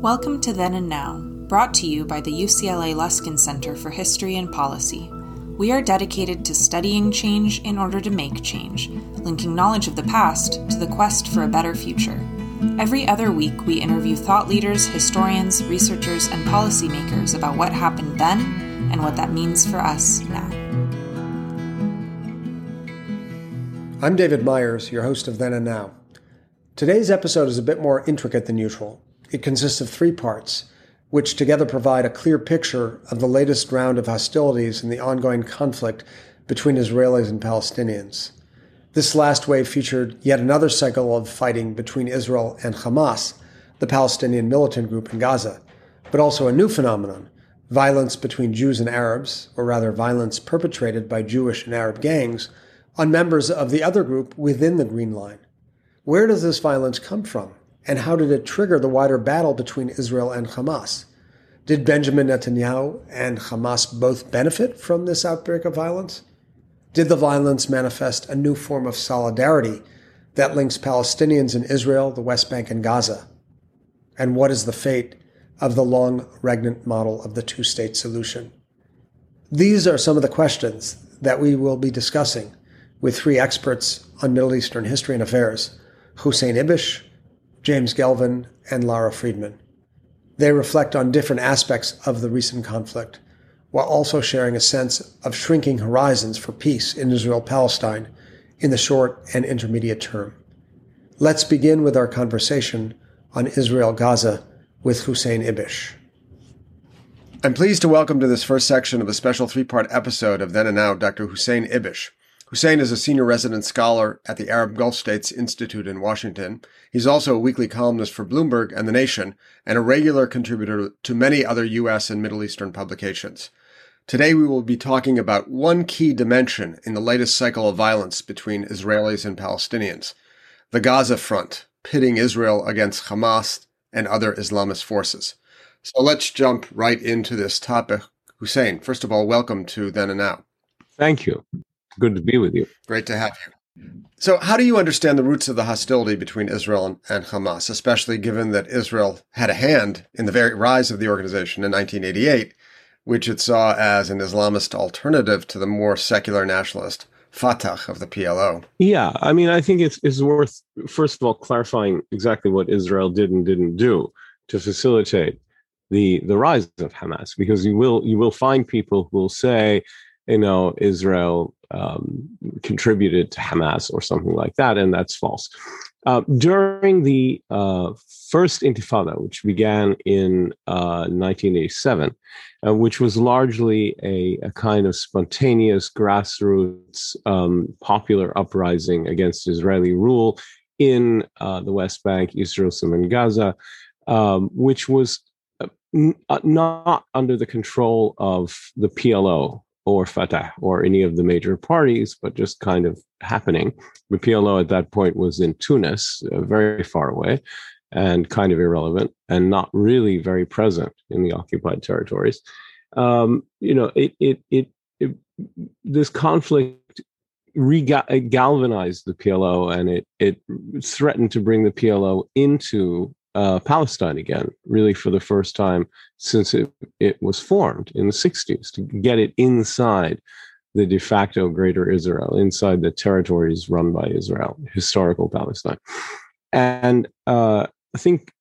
Welcome to Then and Now, brought to you by the UCLA Luskin Center for History and Policy. We are dedicated to studying change in order to make change, linking knowledge of the past to the quest for a better future. Every other week, we interview thought leaders, historians, researchers, and policymakers about what happened then and what that means for us now. I'm David Myers, your host of Then and Now. Today's episode is a bit more intricate than usual. It consists of three parts, which together provide a clear picture of the latest round of hostilities in the ongoing conflict between Israelis and Palestinians. This last wave featured yet another cycle of fighting between Israel and Hamas, the Palestinian militant group in Gaza, but also a new phenomenon violence between Jews and Arabs, or rather, violence perpetrated by Jewish and Arab gangs on members of the other group within the Green Line. Where does this violence come from? And how did it trigger the wider battle between Israel and Hamas? Did Benjamin Netanyahu and Hamas both benefit from this outbreak of violence? Did the violence manifest a new form of solidarity that links Palestinians in Israel, the West Bank, and Gaza? And what is the fate of the long regnant model of the two state solution? These are some of the questions that we will be discussing with three experts on Middle Eastern history and affairs Hussein Ibish, James Gelvin, and Lara Friedman. They reflect on different aspects of the recent conflict, while also sharing a sense of shrinking horizons for peace in Israel Palestine in the short and intermediate term. Let's begin with our conversation on Israel Gaza with Hussein Ibish. I'm pleased to welcome to this first section of a special three part episode of Then and Now Dr. Hussein Ibish. Hussein is a senior resident scholar at the Arab Gulf States Institute in Washington. He's also a weekly columnist for Bloomberg and The Nation and a regular contributor to many other U.S. and Middle Eastern publications. Today we will be talking about one key dimension in the latest cycle of violence between Israelis and Palestinians, the Gaza front, pitting Israel against Hamas and other Islamist forces. So let's jump right into this topic. Hussein, first of all, welcome to Then and Now. Thank you good to be with you. Great to have you. So, how do you understand the roots of the hostility between Israel and, and, Hamas, especially given that Israel had a hand in the very rise of the organization in 1988, which it saw as an Islamist alternative to the more secular nationalist Fatah of the PLO? Yeah, I mean, I think it's, it's worth, first of all, clarifying exactly what Israel did and didn't do to facilitate the the rise of Hamas, because you will you will find people who will say, you know, Israel um, contributed to Hamas or something like that, and that's false. Uh, during the uh, first Intifada, which began in uh, 1987, uh, which was largely a, a, kind of spontaneous grassroots um, popular uprising against Israeli rule in uh, the West Bank, Jerusalem, and Gaza, um, which was uh, n- not under the control of the PLO, or Fatah or any of the major parties, but just kind of happening. The PLO at that point was in Tunis, uh, very far away and kind of irrelevant and not really very present in the occupied territories. Um, you know, it, it, it, it this conflict regalvanized the PLO and it, it threatened to bring the PLO into uh, Palestine again, really for the first time since it, it was formed in the 60s, to get it inside the de facto Greater Israel, inside the territories run by Israel, historical Palestine. And uh, I think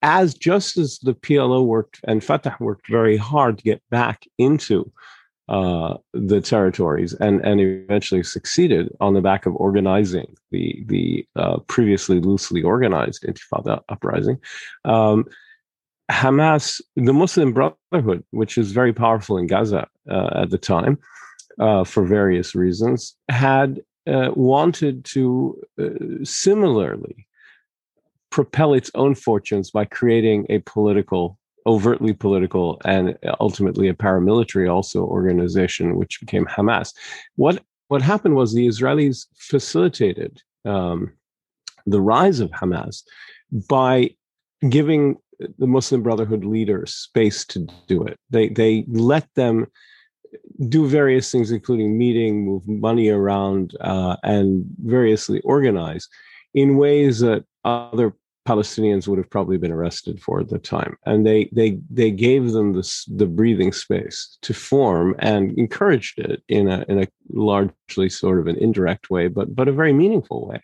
as just as the PLO worked and Fatah worked very hard to get back into uh, the territories and, and eventually succeeded on the back of organizing the, the uh, previously loosely organized Intifada uprising. Um, Hamas, the Muslim Brotherhood, which is very powerful in Gaza uh, at the time uh, for various reasons, had uh, wanted to uh, similarly propel its own fortunes by creating a political overtly political and ultimately a paramilitary also organization, which became Hamas. What what happened was the Israelis facilitated um, the rise of Hamas by giving the Muslim Brotherhood leaders space to do it. They they let them do various things, including meeting, move money around, uh, and variously organize in ways that other Palestinians would have probably been arrested for at the time. And they they they gave them this the breathing space to form and encouraged it in a in a largely sort of an indirect way, but but a very meaningful way,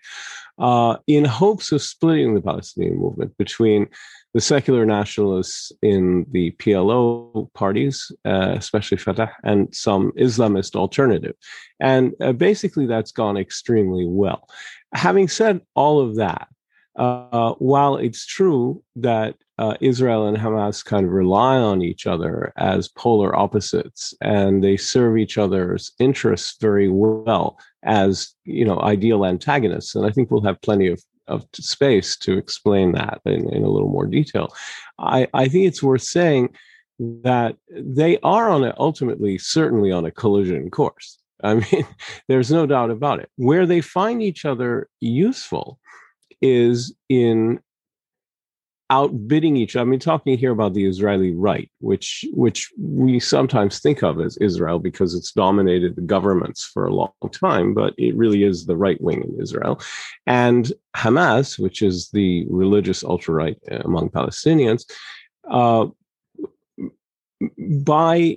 uh, in hopes of splitting the Palestinian movement between the secular nationalists in the PLO parties, uh, especially Fatah, and some Islamist alternative. And uh, basically, that's gone extremely well. Having said all of that, uh, while it's true that uh, Israel and Hamas kind of rely on each other as polar opposites, and they serve each other's interests very well as you know ideal antagonists, and I think we'll have plenty of of space to explain that in, in a little more detail. I, I think it's worth saying that they are on a ultimately certainly on a collision course. I mean, there's no doubt about it. Where they find each other useful is in outbidding each. Other. I mean, talking here about the Israeli right, which which we sometimes think of as Israel because it's dominated the governments for a long time, but it really is the right wing in Israel, and Hamas, which is the religious ultra right among Palestinians, uh, by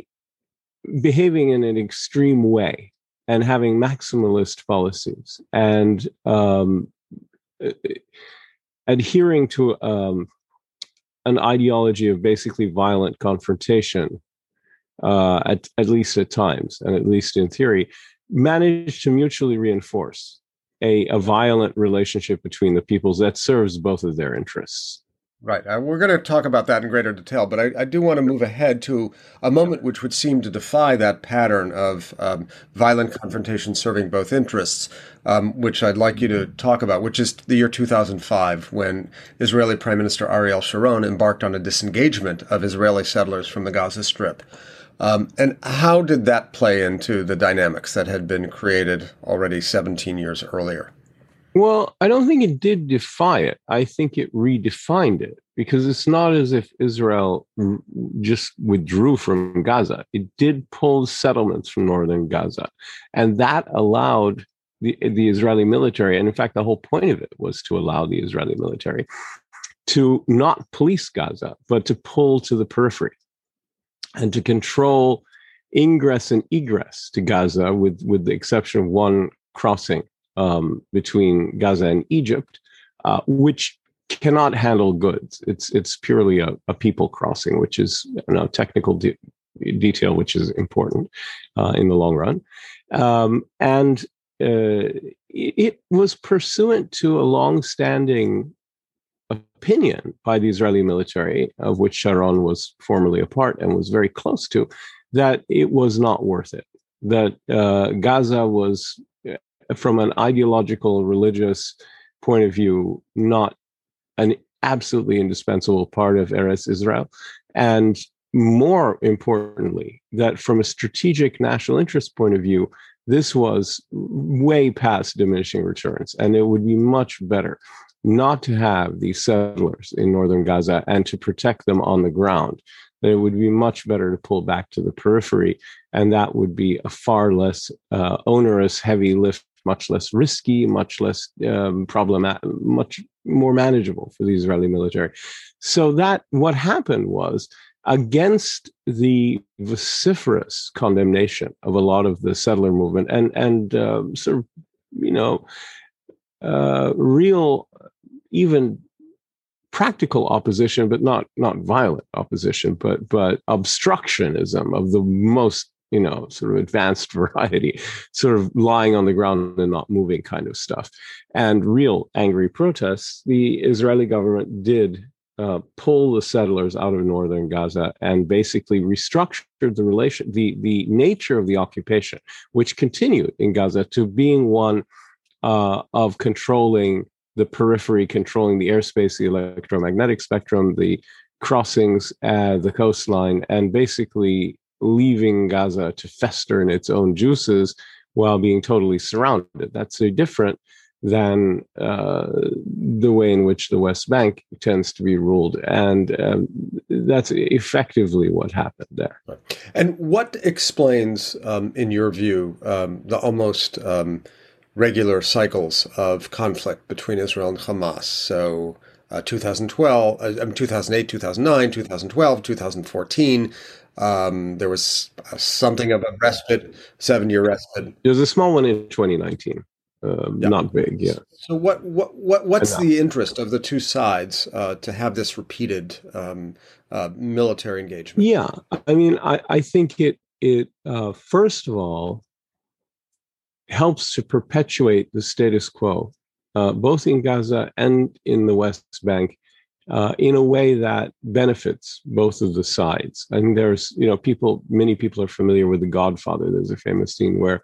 behaving in an extreme way and having maximalist policies and um, adhering to um, an ideology of basically violent confrontation, uh, at, at least at times, and at least in theory, managed to mutually reinforce a, a violent relationship between the peoples that serves both of their interests. Right. Uh, we're going to talk about that in greater detail, but I, I, do want to move ahead to a moment which would seem to defy that pattern of um, violent confrontation serving both interests, um, which I'd like you to talk about, which is the year 2005, when Israeli Prime Minister Ariel Sharon embarked on a disengagement of Israeli settlers from the Gaza Strip. Um, and how did that play into the dynamics that had been created already 17 years earlier? Well, I don't think it did defy it. I think it redefined it because it's not as if Israel just withdrew from Gaza. It did pull settlements from northern Gaza. And that allowed the, the Israeli military, and in fact, the whole point of it was to allow the Israeli military to not police Gaza, but to pull to the periphery and to control ingress and egress to Gaza, with, with the exception of one crossing um, between Gaza and Egypt, uh, which cannot handle goods. It's it's purely a, a people crossing, which is you know, technical de- detail, which is important uh, in the long run. Um, and uh, it was pursuant to a long-standing opinion by the Israeli military, of which Sharon was formerly a part and was very close to, that it was not worth it. That uh, Gaza was from an ideological, religious point of view, not an absolutely indispensable part of Eretz Israel. And more importantly, that from a strategic national interest point of view, this was way past diminishing returns. And it would be much better not to have these settlers in northern Gaza and to protect them on the ground. That it would be much better to pull back to the periphery, and that would be a far less uh, onerous, heavy lift much less risky, much less um, problematic, much more manageable for the Israeli military. So that what happened was against the vociferous condemnation of a lot of the settler movement and and uh, sort of you know uh, real even practical opposition but not not violent opposition but but obstructionism of the most you know, sort of advanced variety, sort of lying on the ground and not moving kind of stuff. And real angry protests, the Israeli government did uh, pull the settlers out of northern Gaza and basically restructured the relation, the the nature of the occupation, which continued in Gaza to being one uh, of controlling the periphery, controlling the airspace, the electromagnetic spectrum, the crossings, uh, the coastline, and basically leaving Gaza to fester in its own juices while being totally surrounded. That's very different than uh, the way in which the West Bank tends to be ruled. And um, that's effectively what happened there. And what explains, um, in your view, um, the almost um, regular cycles of conflict between Israel and Hamas? So, uh, 2012, uh, 2008, 2009, 2012, 2014. Um, there was uh, something of a respite, seven year respite. There was a small one in 2019. Uh, yeah. Not big, yeah. So, what what what what's the interest of the two sides uh, to have this repeated um, uh, military engagement? Yeah, I mean, I, I think it it uh, first of all helps to perpetuate the status quo, uh, both in Gaza and in the West Bank, uh, in a way that benefits both of the sides. And there's, you know, people, many people are familiar with The Godfather. There's a famous scene where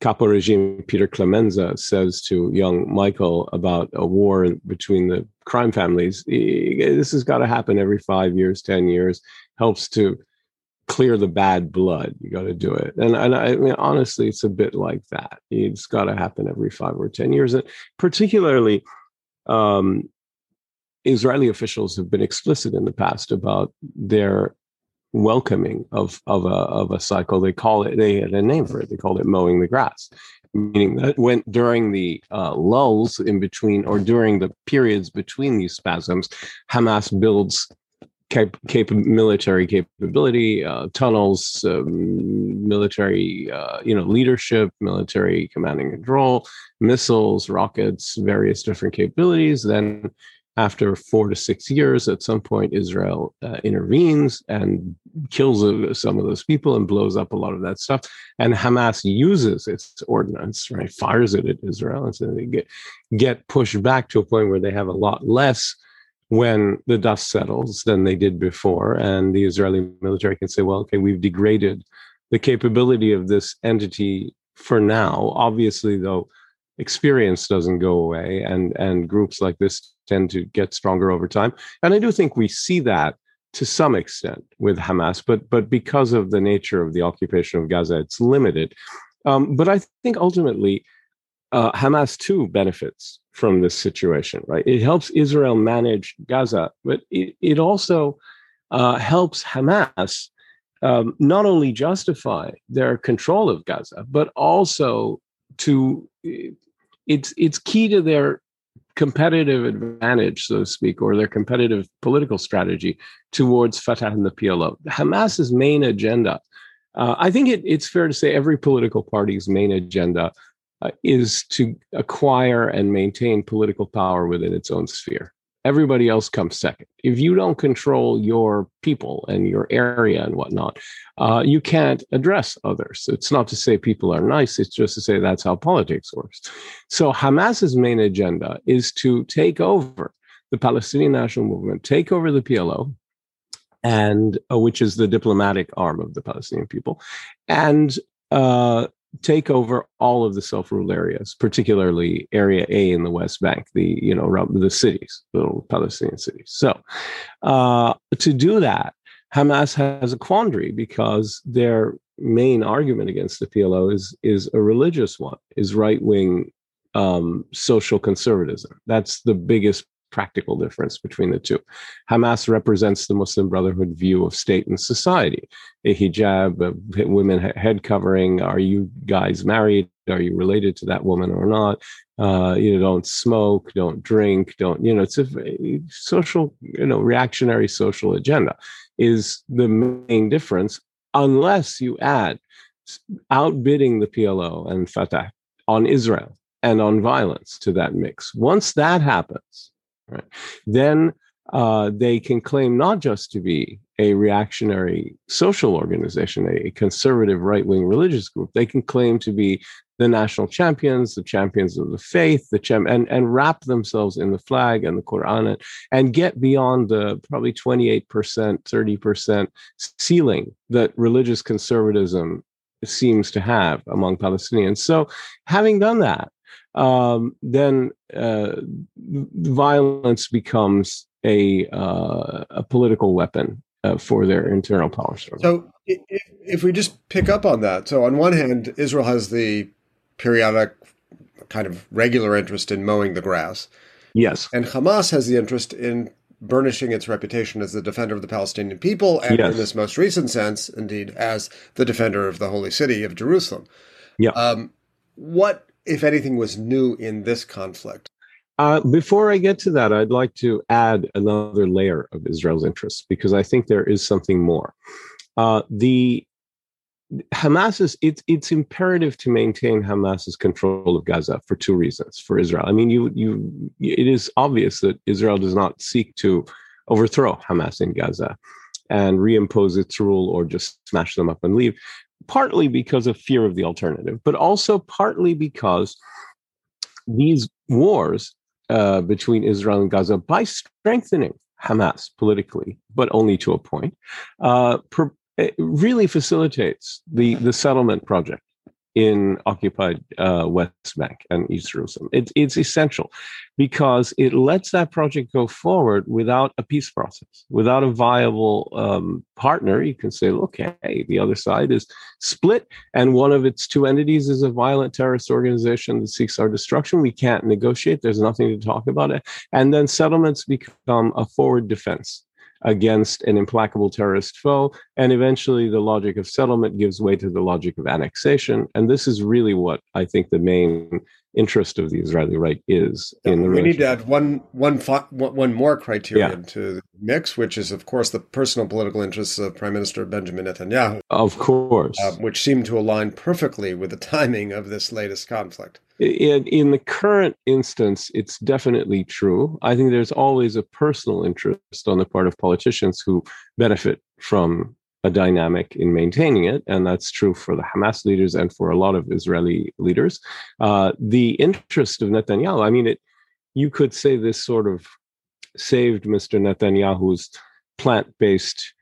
Capo Regime Peter Clemenza says to young Michael about a war between the crime families. This has got to happen every five years, 10 years, helps to clear the bad blood. You got to do it. And, and I mean, honestly, it's a bit like that. It's got to happen every five or 10 years. And particularly, um, Israeli officials have been explicit in the past about their welcoming of of a of a cycle. They call it they had a name for it. They called it mowing the grass, meaning that when during the uh, lulls in between or during the periods between these spasms, Hamas builds cap- cap- military capability, uh, tunnels, um, military uh, you know leadership, military command and control, missiles, rockets, various different capabilities. Then after four to six years, at some point, Israel uh, intervenes and kills uh, some of those people and blows up a lot of that stuff. And Hamas uses its ordnance, right, fires it at Israel, and so they get get pushed back to a point where they have a lot less when the dust settles than they did before. And the Israeli military can say, well, okay, we've degraded the capability of this entity for now. Obviously, though experience doesn't go away and and groups like this tend to get stronger over time. And i do think we see that to some extent with hamas but but because of the nature of the occupation of gaza it's limited. Um, but i think ultimately uh, hamas too benefits from this situation right? It helps israel manage gaza but it, it also uh, helps hamas um, not only justify their control of gaza but also to it's it's key to their competitive advantage, so to speak, or their competitive political strategy towards Fatah and the PLO. Hamas's main agenda, uh, I think it, it's fair to say every political party's main agenda uh, is to acquire and maintain political power within its own sphere everybody else comes second. If you don't control your people and your area and whatnot, uh, you can't address others. It's not to say people are nice, it's just to say that's how politics works. So Hamas's main agenda is to take over the Palestinian National Movement, take over the PLO, and uh, which is the diplomatic arm of the Palestinian people, and uh, take over all of the self-rule areas, particularly Area A in the West Bank, the you know the cities, little Palestinian cities. So, uh, to do that, Hamas has a quandary because their main argument against the PLO is is a religious one, is right wing um, social conservatism. That's the biggest practical difference between the two. Hamas represents the Muslim Brotherhood view of state and society. A hijab, a women head covering. Are you guys married? Are you related to that woman or not? Uh, you know, don't smoke, don't drink, don't, you know, it's a social, you know, reactionary social agenda is the main difference, unless you add outbidding the PLO and Fatah on Israel and on violence to that mix. Once that happens, Right. Then uh, they can claim not just to be a reactionary social organization, a conservative right wing religious group. They can claim to be the national champions, the champions of the faith, the champ- and, and wrap themselves in the flag and the Quran and, and get beyond the probably 28%, 30% ceiling that religious conservatism seems to have among Palestinians. So, having done that, um, then uh, violence becomes a uh, a political weapon uh, for their internal power struggle. So, if, if we just pick up on that, so on one hand, Israel has the periodic, kind of regular interest in mowing the grass. Yes, and Hamas has the interest in burnishing its reputation as the defender of the Palestinian people, and yes. in this most recent sense, indeed, as the defender of the holy city of Jerusalem. Yeah. Um, what if anything was new in this conflict? Uh, before I get to that, I'd like to add another layer of Israel's interests because I think there is something more. Uh, the Hamas is it's it's imperative to maintain Hamas's control of Gaza for two reasons for Israel. I mean, you you it is obvious that Israel does not seek to overthrow Hamas in Gaza and reimpose its rule or just smash them up and leave, partly because of fear of the alternative, but also partly because these wars uh, between Israel and Gaza, by strengthening Hamas politically, but only to a point, uh, per- really facilitates the, the settlement project in occupied uh, West Bank and East Jerusalem. It, it's essential because it lets that project go forward without a peace process, without a viable um, partner. You can say, hey, the other side is split, and one of its two entities is a violent terrorist organization that seeks our destruction. We can't negotiate. There's nothing to talk about it. And then settlements become a forward defense against an implacable terrorist foe. And eventually, the logic of settlement gives way to the logic of annexation. And this is really what I think the main interest of the Israeli right is in the. We need to add one, one, one more criterion yeah. to the mix, which is, of course, the personal political interests of Prime Minister Benjamin Netanyahu. Of course, uh, which seem to align perfectly with the timing of this latest conflict. In, in the current instance, it's definitely true. I think there's always a personal interest on the part of politicians who benefit from a dynamic in maintaining it, and that's true for the Hamas leaders and for a lot of Israeli leaders. Uh, the interest of Netanyahu, I mean, it. You could say this sort of saved Mr. Netanyahu's plant-based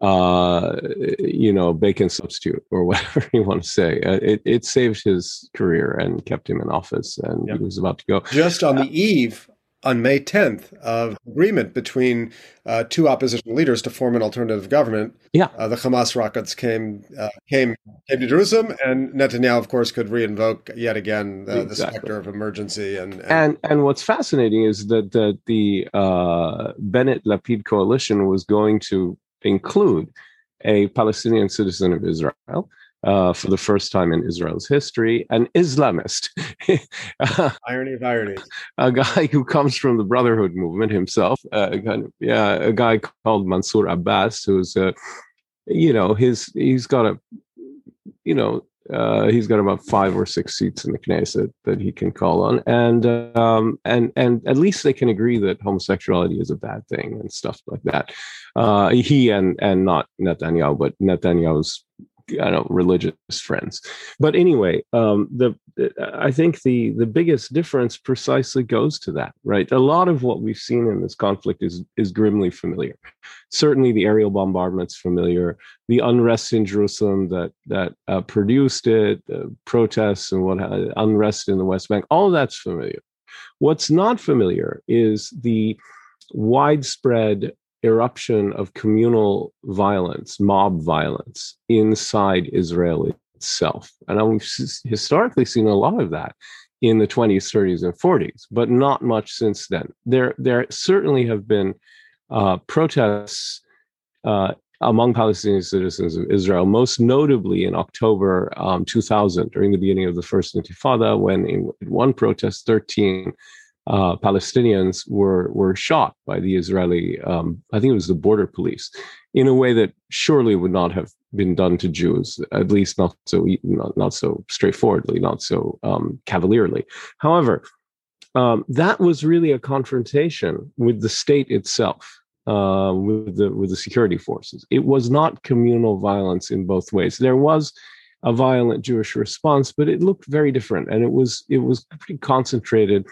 uh, you know, bacon substitute or whatever you want to say. Uh, it, it saved his career and kept him in office, and yep. he was about to go. Just on the uh, eve, on May 10th, of agreement between uh, two opposition leaders to form an alternative government. Yeah, uh, the Hamas rockets came uh, came came to Jerusalem, and Netanyahu, of course, could reinvoke yet again exactly. the specter of emergency. And, and and, and what's fascinating is that the, the Bennett Lapid coalition was going to include a Palestinian citizen of Israel. Uh, for the first time in Israel's history, an Islamist. Irony of ironies. A guy who comes from the Brotherhood movement himself. Uh, kind of, yeah, a guy called Mansour Abbas, who's, uh, you know, his he's got a, you know, uh, he's got about five or six seats in the Knesset that he can call on, and um, and and at least they can agree that homosexuality is a bad thing and stuff like that. Uh, he and and not Netanyahu, but Netanyahu's I don't religious friends. But anyway, um, the I think the the biggest difference precisely goes to that, right? A lot of what we've seen in this conflict is is grimly familiar. Certainly, the aerial bombardments familiar, the unrest in Jerusalem that that uh, produced it, the protests and what uh, unrest in the West Bank, all that's familiar. What's not familiar is the widespread eruption of communal violence, mob violence inside Israel itself. And we've historically seen a lot of that in the 20s, 30s, and 40s, but not much since then. There, there certainly have been uh, protests uh, among Palestinian citizens of Israel, most notably in October um, 2000, during the beginning of the First Intifada, when in one protest, 13 uh, Palestinians were were shot by the Israeli, um, I think it was the border police, in a way that surely would not have been done to Jews, at least not so not, not so straightforwardly, not so um, cavalierly. However, um, that was really a confrontation with the state itself, uh, with the with the security forces. It was not communal violence in both ways. There was a violent Jewish response, but it looked very different, and it was it was pretty concentrated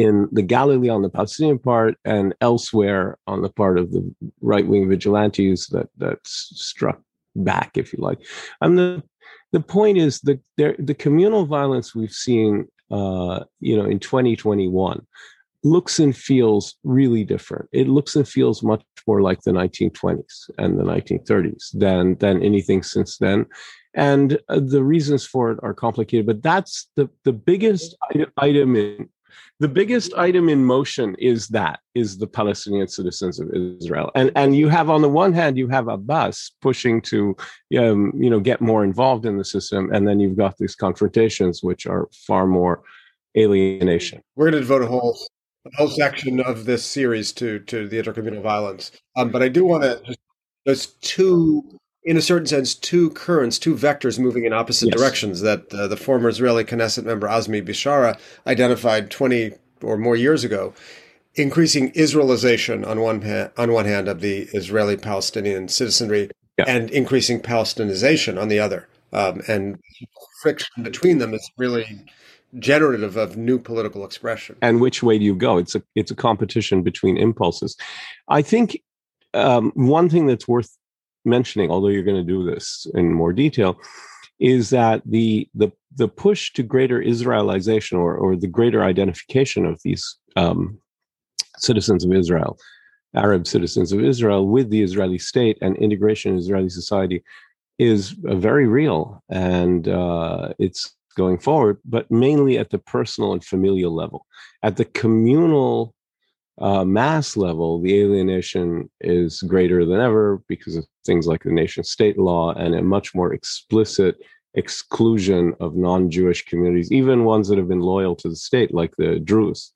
in the Galilee on the Palestinian part and elsewhere on the part of the right wing vigilantes that that struck back, if you like. And the the point is that there, the communal violence we've seen, uh, you know, in 2021 looks and feels really different. It looks and feels much more like the 1920s and the 1930s than than anything since then. And uh, the reasons for it are complicated, but that's the the biggest item in the biggest item in motion is that is the Palestinian citizens of Israel, and and you have on the one hand you have Abbas pushing to um, you know get more involved in the system, and then you've got these confrontations which are far more alienation. We're going to devote a whole a whole section of this series to to the intercommunal violence, um, but I do want to. There's two, in a certain sense, two currents, two vectors moving in opposite yes. directions that uh, the former Israeli Knesset member Azmi Bishara identified 20 or more years ago increasing Israelization on one hand, on one hand of the Israeli Palestinian citizenry yeah. and increasing Palestinization on the other. Um, and friction between them is really generative of new political expression. And which way do you go? It's a it's a competition between impulses. I think um, one thing that's worth mentioning, although you're going to do this in more detail, is that the the the push to greater Israelization or or the greater identification of these um, citizens of Israel, Arab citizens of Israel, with the Israeli state and integration in Israeli society is uh, very real and uh, it's going forward, but mainly at the personal and familial level. At the communal uh, mass level, the alienation is greater than ever because of things like the nation state law and a much more explicit exclusion of non Jewish communities, even ones that have been loyal to the state, like the Druze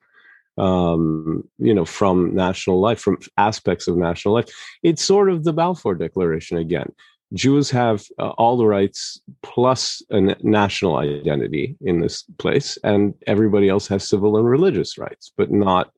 um, you know, from national life, from aspects of national life. It's sort of the Balfour Declaration again. Jews have uh, all the rights plus a national identity in this place, and everybody else has civil and religious rights, but not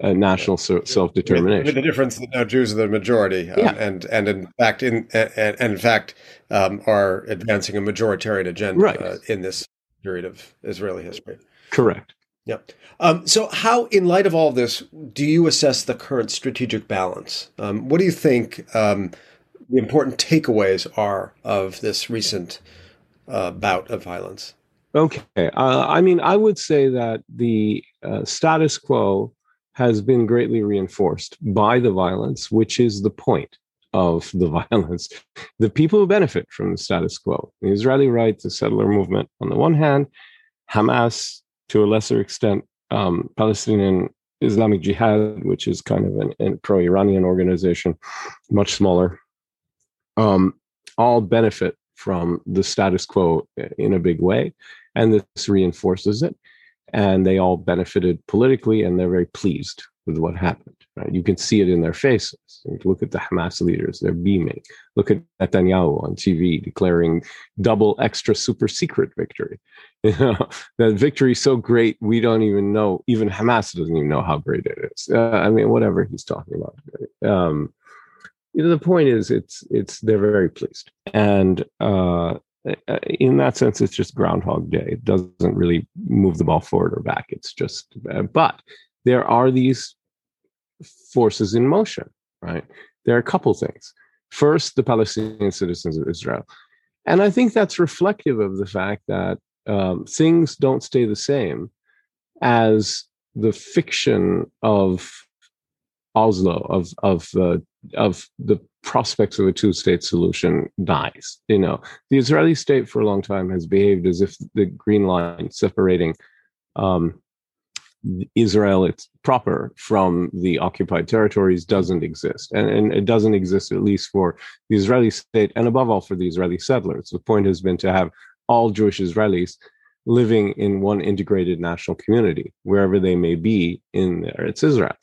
a national self determination. With, with, the difference that now Jews are the majority, um, yeah. and and in fact, in and, and in fact, um, are advancing a majoritarian agenda right. uh, in this period of Israeli history. Correct. Yeah. Um, so, how, in light of all of this, do you assess the current strategic balance? Um, what do you think um, the important takeaways are of this recent uh, bout of violence? Okay. Uh, I mean, I would say that the uh, status quo has been greatly reinforced by the violence, which is the point of the violence. The people who benefit from the status quo, the Israeli right, the settler movement on the one hand, Hamas to a lesser extent, um, Palestinian Islamic Jihad, which is kind of an, an pro Iranian organization, much smaller, um, all benefit from the status quo in a big way. And this reinforces it. And they all benefited politically, and they're very pleased with what happened. Right? You can see it in their faces. Look at the Hamas leaders; they're beaming. Look at Netanyahu on TV declaring double extra super secret victory. You know that victory is so great we don't even know. Even Hamas doesn't even know how great it is. Uh, I mean, whatever he's talking about. Um, you know, the point is, it's it's they're very pleased, and uh, in that sense, it's just Groundhog Day. It doesn't really move the ball forward or back. It's just, uh, but there are these forces in motion, right? There are a couple things. First, the Palestinian citizens of Israel. And I think that's reflective of the fact that um, things don't stay the same as the fiction of Oslo, of of uh, of the prospects of a two-state solution dies. You know, the Israeli state for a long time has behaved as if the green line separating um, Israel it's proper from the occupied territories doesn't exist. And, and it doesn't exist at least for the Israeli state and above all for the Israeli settlers. The point has been to have all Jewish Israelis living in one integrated national community, wherever they may be in there. It's Israel.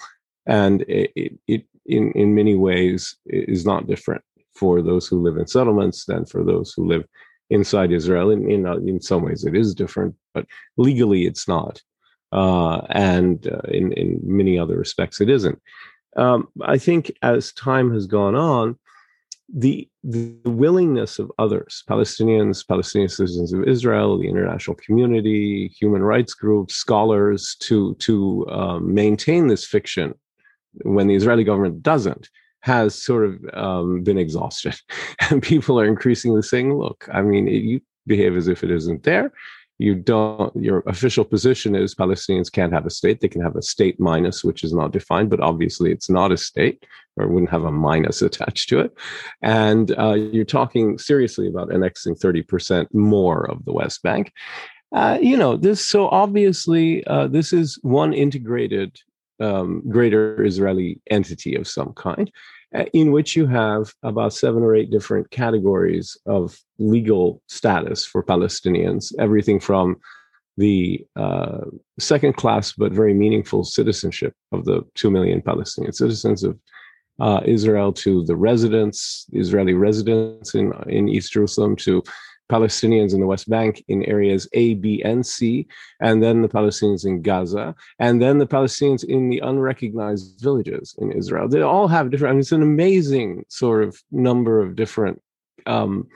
And it, it, it in, in many ways is not different for those who live in settlements than for those who live inside Israel. In, in, in some ways, it is different, but legally, it's not uh, and uh, in in many other respects it isn't. Um, I think as time has gone on, the the willingness of others, Palestinians, Palestinian citizens of Israel, the international community, human rights groups, scholars, to to um, maintain this fiction when the Israeli government doesn't, has sort of um, been exhausted, and people are increasingly saying, "Look, I mean, it, you behave as if it isn't there." you don't your official position is palestinians can't have a state. They can have a state minus which is not defined but obviously it's not a state or wouldn't have a minus attached to it. And uh, you're talking seriously about annexing 30% more of the west bank. Uh, you know this so obviously uh, this is one integrated um, greater israeli entity of some kind uh, in which you have about seven or eight different categories of legal status for Palestinians, everything from the uh, second class but very meaningful citizenship of the 2 million Palestinian citizens of uh, Israel to the residents, Israeli residents in, in East Jerusalem, to Palestinians in the West Bank in areas A, B, and C, and then the Palestinians in Gaza, and then the Palestinians in the unrecognized villages in Israel. They all have different, I mean, it's an amazing sort of number of different um,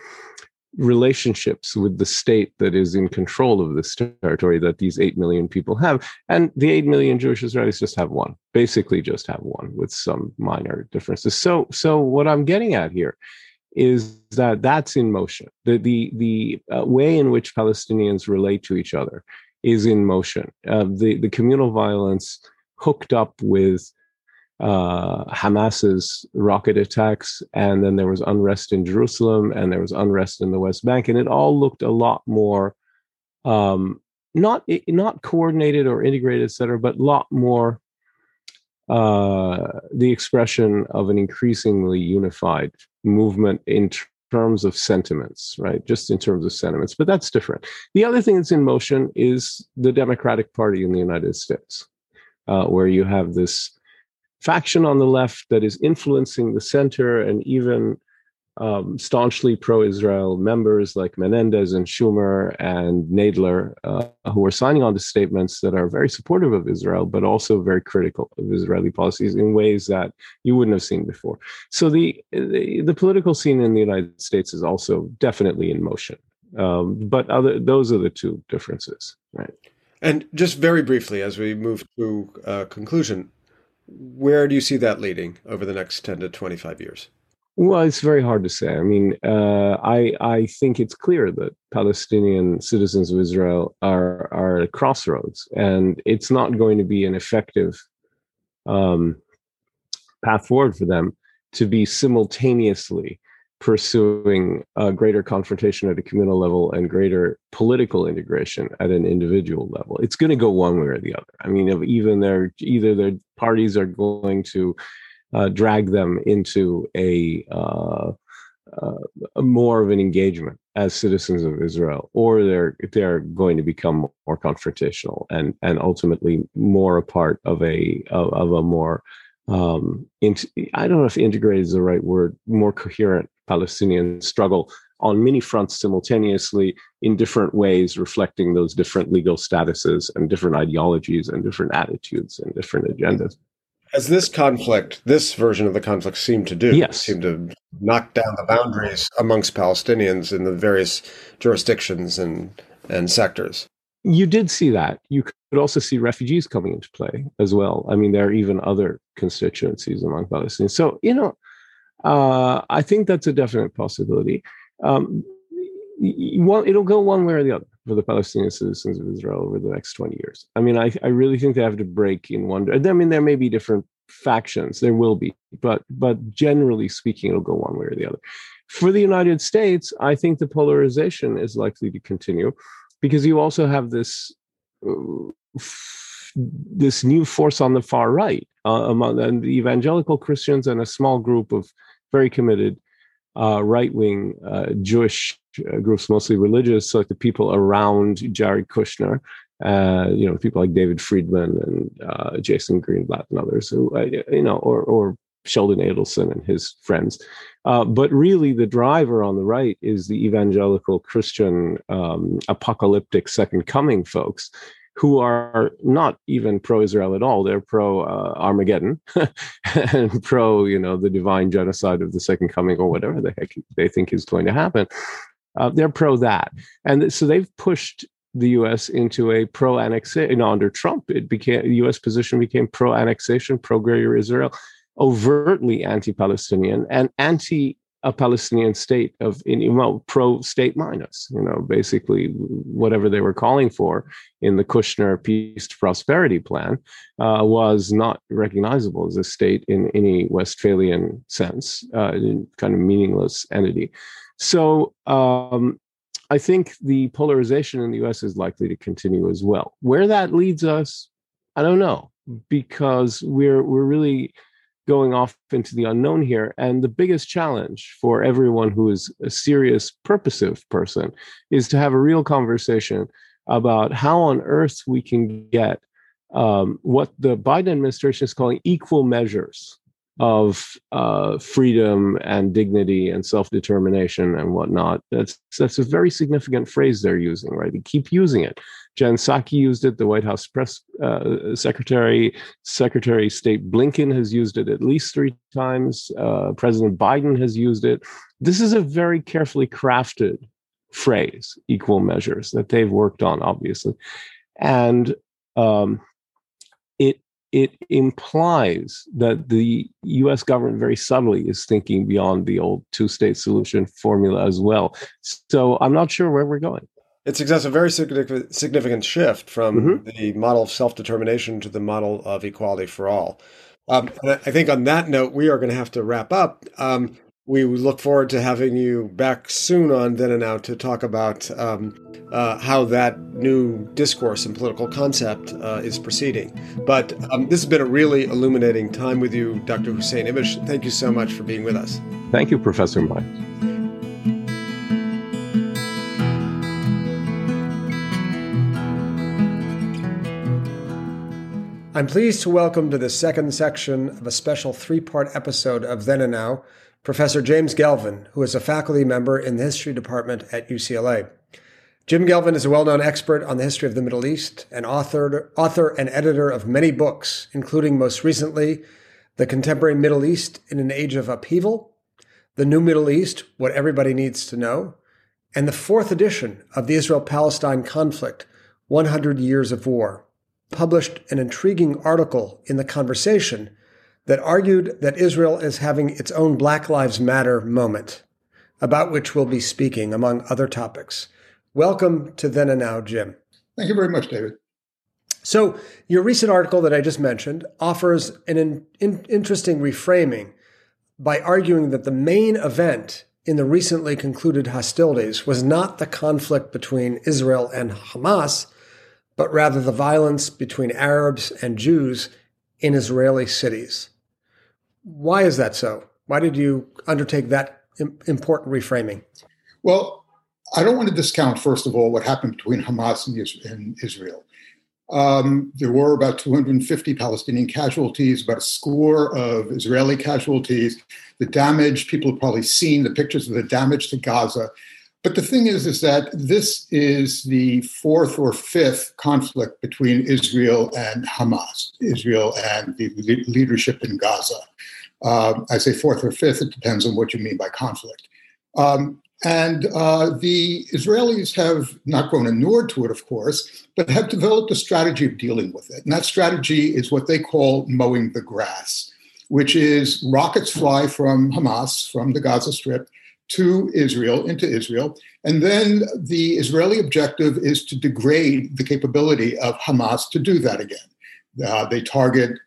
relationships with the state that is in control of this territory that these 8 million people have. And the 8 million Jewish Israelis just have one, basically just have one with some minor differences. So, so what I'm getting at here is that that's in motion. The, the, the uh, way in which Palestinians relate to each other is in motion. Uh, the, the communal violence hooked up with uh, Hamas's rocket attacks, and then there was unrest in Jerusalem, and there was unrest in the West Bank, and it all looked a lot more um, not not coordinated or integrated, et cetera, but a lot more uh, the expression of an increasingly unified movement in terms of sentiments, right? Just in terms of sentiments, but that's different. The other thing that's in motion is the Democratic Party in the United States, uh, where you have this faction on the left that is influencing the center and even um, staunchly pro-Israel members like Menendez and Schumer and Nadler, uh, who are signing on to statements that are very supportive of Israel, but also very critical of Israeli policies in ways that you wouldn't have seen before. So the the, the political scene in the United States is also definitely in motion. Um, but other those are the two differences, right? And just very briefly, as we move to uh, conclusion, where do you see that leading over the next 10 to 25 years? Well, it's very hard to say. I mean, uh, I I think it's clear that Palestinian citizens of Israel are are at a crossroads, and it's not going to be an effective um, path forward for them to be simultaneously pursuing a greater confrontation at a communal level and greater political integration at an individual level. It's going to go one way or the other. I mean, even their either their parties are going to uh, drag them into a, uh, uh, a more of an engagement as citizens of Israel, or they're they're going to become more confrontational and and ultimately more a part of a of, of a more um, I don't know if integrated is the right word, more coherent Palestinian struggle on many fronts simultaneously in different ways, reflecting those different legal statuses and different ideologies and different attitudes and different agendas. As this conflict, this version of the conflict seemed to do, yes. seemed to knock down the boundaries amongst Palestinians in the various jurisdictions and, and sectors. You did see that. You could also see refugees coming into play as well. I mean, there are even other constituencies among Palestinians. So, you know, uh, I think that's a definite possibility. Um, well, it'll go one way or the other for the Palestinian citizens of Israel over the next 20 years. I mean, I, I really think they have to break in one. I mean, there may be different factions, there will be, but but generally speaking, it'll go one way or the other. For the United States, I think the polarization is likely to continue because you also have this uh, this new force on the far right uh, among the evangelical Christians and a small group of very committed uh, right wing uh, Jewish uh, groups, mostly religious, like the people around Jared Kushner, uh, you know, people like David Friedman and uh, Jason Greenblatt and others, who, uh, you know, or, or Sheldon Adelson and his friends. but really, the driver on the right is the evangelical Christian um, apocalyptic second coming folks who are not even pro-Israel at all. They're pro-Armageddon uh, and pro, you know, the divine genocide of the second coming or whatever the heck they think is going to happen. Uh, they're pro that, and so they've pushed the U.S. into a pro-annexation. You know, under Trump, it became the U.S. position became pro-annexation, pro-Greater Israel, overtly anti-Palestinian and anti a Palestinian state of in well pro state minus, you know, basically whatever they were calling for in the Kushner peace to prosperity plan uh, was not recognizable as a state in any Westphalian sense, uh, kind of meaningless entity. So um, I think the polarization in the U.S. is likely to continue as well. Where that leads us, I don't know, because we're we're really going off into the unknown here. And the biggest challenge for everyone who is a serious, purposive person is to have a real conversation about how on earth we can get um, what the Biden administration is calling equal measures of uh, freedom and dignity and self-determination and whatnot. That's that's a very significant phrase they're using, right? They keep using it. Jen Psaki used it. The White House press uh, secretary, Secretary of State Blinken has used it at least three times. Uh, President Biden has used it. This is a very carefully crafted phrase, equal measures, that they've worked on, obviously, and um, it implies that the US government very subtly is thinking beyond the old two state solution formula as well. So I'm not sure where we're going. It suggests a very significant shift from mm-hmm. the model of self determination to the model of equality for all. Um, I think on that note, we are going to have to wrap up. Um, we look forward to having you back soon on Then and Now to talk about um, uh, how that new discourse and political concept uh, is proceeding. But um, this has been a really illuminating time with you, Dr. Hussein Ibish. Thank you so much for being with us. Thank you, Professor Myers. I'm pleased to welcome to the second section of a special three part episode of Then and Now Professor James Gelvin, who is a faculty member in the History Department at UCLA. Jim Gelvin is a well known expert on the history of the Middle East and author, author and editor of many books, including most recently The Contemporary Middle East in an Age of Upheaval, The New Middle East What Everybody Needs to Know, and the fourth edition of the Israel Palestine Conflict 100 Years of War, published an intriguing article in The Conversation that argued that Israel is having its own Black Lives Matter moment, about which we'll be speaking, among other topics. Welcome to Then and Now, Jim. Thank you very much, David. So, your recent article that I just mentioned offers an in, in, interesting reframing by arguing that the main event in the recently concluded hostilities was not the conflict between Israel and Hamas, but rather the violence between Arabs and Jews in Israeli cities. Why is that so? Why did you undertake that important reframing? Well, I don't want to discount, first of all, what happened between Hamas and Israel. Um, there were about 250 Palestinian casualties, about a score of Israeli casualties. The damage, people have probably seen the pictures of the damage to Gaza. But the thing is, is that this is the fourth or fifth conflict between Israel and Hamas, Israel and the leadership in Gaza. Um, I say fourth or fifth, it depends on what you mean by conflict. Um, and uh, the Israelis have not grown inured to it, of course, but have developed a strategy of dealing with it. And that strategy is what they call mowing the grass, which is rockets fly from Hamas, from the Gaza Strip, to Israel, into Israel. And then the Israeli objective is to degrade the capability of Hamas to do that again. Uh, they target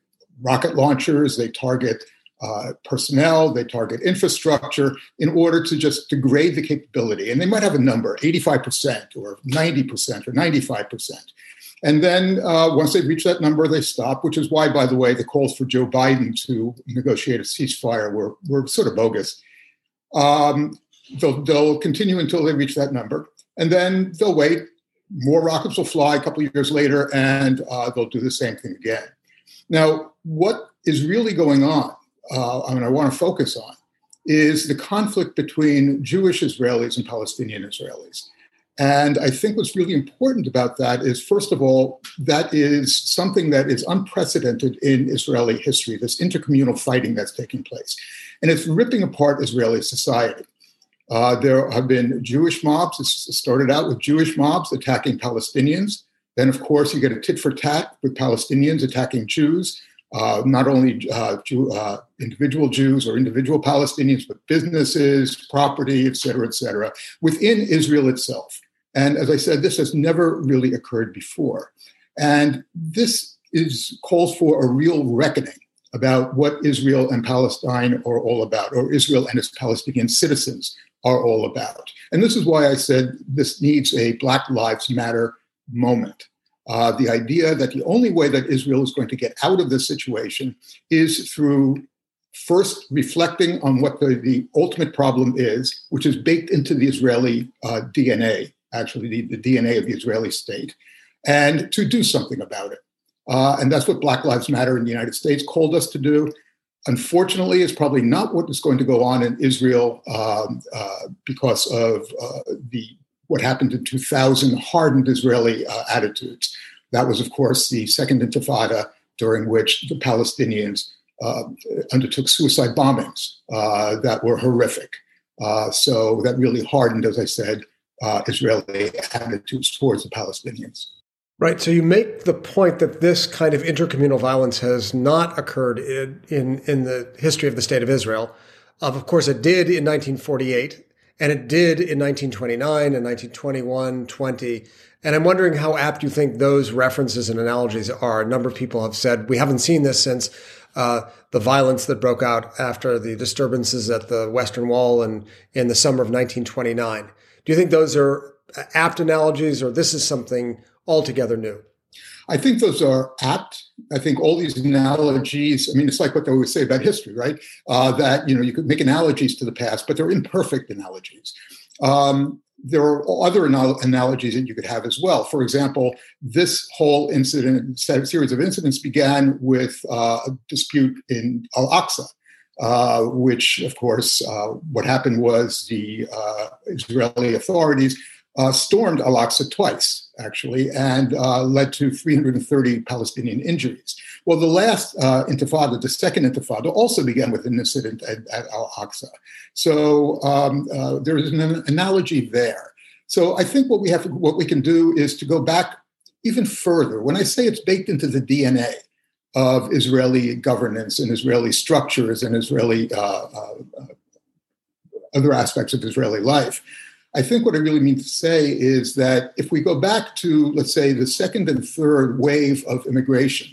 rocket launchers, they target uh, personnel, they target infrastructure in order to just degrade the capability. And they might have a number 85% or 90% or 95%. And then uh, once they reach that number, they stop, which is why, by the way, the calls for Joe Biden to negotiate a ceasefire were, were sort of bogus. Um, they'll, they'll continue until they reach that number. And then they'll wait. More rockets will fly a couple of years later, and uh, they'll do the same thing again. Now, what is really going on, uh, I mean, I want to focus on, is the conflict between Jewish Israelis and Palestinian Israelis. And I think what's really important about that is, first of all, that is something that is unprecedented in Israeli history, this intercommunal fighting that's taking place. And it's ripping apart Israeli society. Uh, there have been Jewish mobs. It started out with Jewish mobs attacking Palestinians. Then, of course, you get a tit for tat with Palestinians attacking Jews, uh, not only uh, Jew, uh, individual Jews or individual Palestinians, but businesses, property, et cetera, et cetera, within Israel itself. And as I said, this has never really occurred before. And this is calls for a real reckoning about what Israel and Palestine are all about, or Israel and its Palestinian citizens are all about. And this is why I said this needs a Black Lives Matter moment. Uh, the idea that the only way that Israel is going to get out of this situation is through first reflecting on what the, the ultimate problem is, which is baked into the Israeli uh, DNA, actually the, the DNA of the Israeli state, and to do something about it. Uh, and that's what Black Lives Matter in the United States called us to do. Unfortunately, it's probably not what is going to go on in Israel um, uh, because of uh, the what happened in 2000 hardened Israeli uh, attitudes. That was, of course, the Second Intifada, during which the Palestinians uh, undertook suicide bombings uh, that were horrific. so that really hardened, as I said, Israeli attitudes towards the Palestinians. Right. So you make the point that this kind of intercommunal violence has not occurred in, in, in the history of the state of Israel. of course, it did in 1948, and it did in 1929 and 1921, 20. And I'm wondering how apt you think those references and analogies are. A number of people have said we haven't seen this since uh, the violence that broke out after the disturbances at the Western Wall and in the summer of 1929. Do you think those are apt analogies, or this is something altogether new? I think those are apt. I think all these analogies, I mean, it's like what they always say about history, right? Uh, that, you know, you could make analogies to the past, but they're imperfect analogies. Um, there are other analogies that you could have as well. For example, this whole incident, series of incidents began with uh, a dispute in Al Aqsa, uh, which, of course, uh, what happened was the uh, Israeli authorities uh, stormed Al Aqsa twice, actually, and uh, led to 330 Palestinian injuries. Well, the last uh, intifada, the second intifada, also began with an incident at, at Al Aqsa. So um, uh, there is an analogy there. So I think what we have, what we can do is to go back even further. When I say it's baked into the DNA of Israeli governance and Israeli structures and Israeli uh, uh, other aspects of Israeli life, I think what I really mean to say is that if we go back to, let's say, the second and third wave of immigration,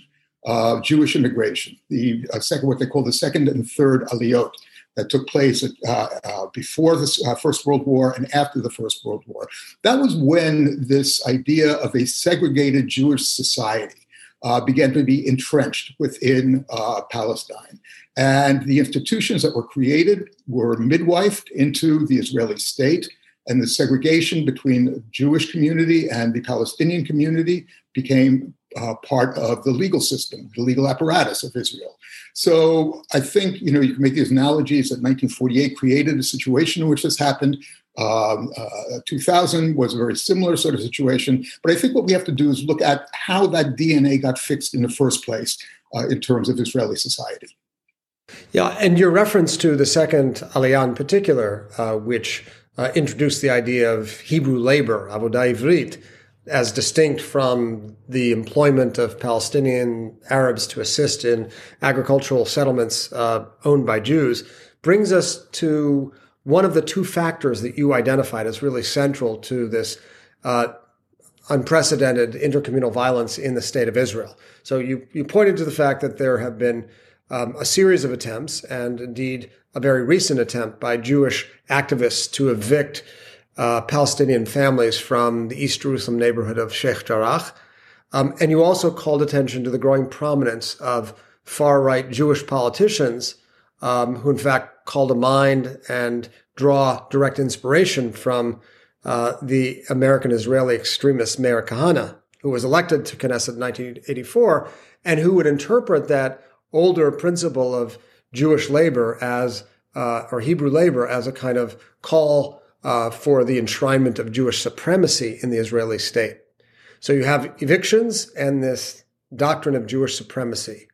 uh, Jewish immigration, the uh, second, what they call the second and third aliyot that took place uh, uh before the uh, First World War and after the First World War, that was when this idea of a segregated Jewish society uh, began to be entrenched within Palestine. And the institutions that were created were midwifed into the Israeli state and the segregation between the Jewish community and the Palestinian community became uh, part of the legal system, the legal apparatus of Israel. So I think you know you can make these analogies that 1948 created a situation in which this happened. Um, uh, 2000 was a very similar sort of situation. But I think what we have to do is look at how that DNA got fixed in the first place uh, in terms of Israeli society. Yeah, and your reference to the second Aliyah in particular, uh, which uh, introduced the idea of Hebrew labor, avodah ivrit, as distinct from the employment of Palestinian Arabs to assist in agricultural settlements uh, owned by Jews, brings us to one of the two factors that you identified as really central to this uh, unprecedented intercommunal violence in the state of Israel. So you, you pointed to the fact that there have been um, a series of attempts, and indeed a very recent attempt by Jewish activists to evict uh, Palestinian families from the East Jerusalem neighborhood of Sheikh Jarrah. Um, and you also called attention to the growing prominence of far right Jewish politicians um, who, in fact, call to mind and draw direct inspiration from uh, the American Israeli extremist Meir Kahane, who was elected to Knesset in 1984, and who would interpret that older principle of Jewish labor as, uh, or Hebrew labor as a kind of call uh, for the enshrinement of Jewish supremacy in the Israeli state. So you have evictions and this doctrine of Jewish supremacy.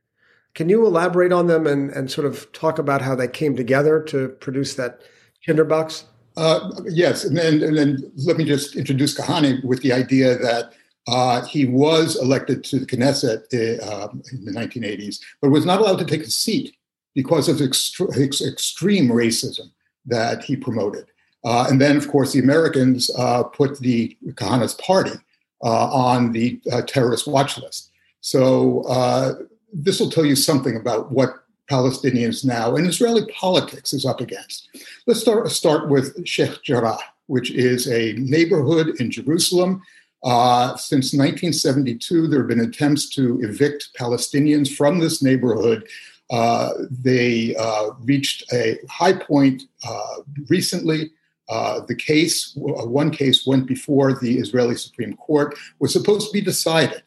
Can you elaborate on them and, and sort of talk about how they came together to produce that tinderbox? Uh, yes, and then, and then let me just introduce Kahane with the idea that uh, he was elected to the Knesset uh, in the 1980s, but was not allowed to take a seat because of extre- ex- extreme racism that he promoted. Uh, and then, of course, the Americans uh, put the Kahane's party uh, on the uh, terrorist watch list. So this will tell you something about what Palestinians now and Israeli politics is up against. Let's start, start with Sheikh Jarrah, which is a neighborhood in Jerusalem. Uh, since 1972, there have been attempts to evict Palestinians from this neighborhood uh, they uh, reached a high point uh, recently Uh, the case, one case went before the Israeli Supreme Court, was supposed to be decided.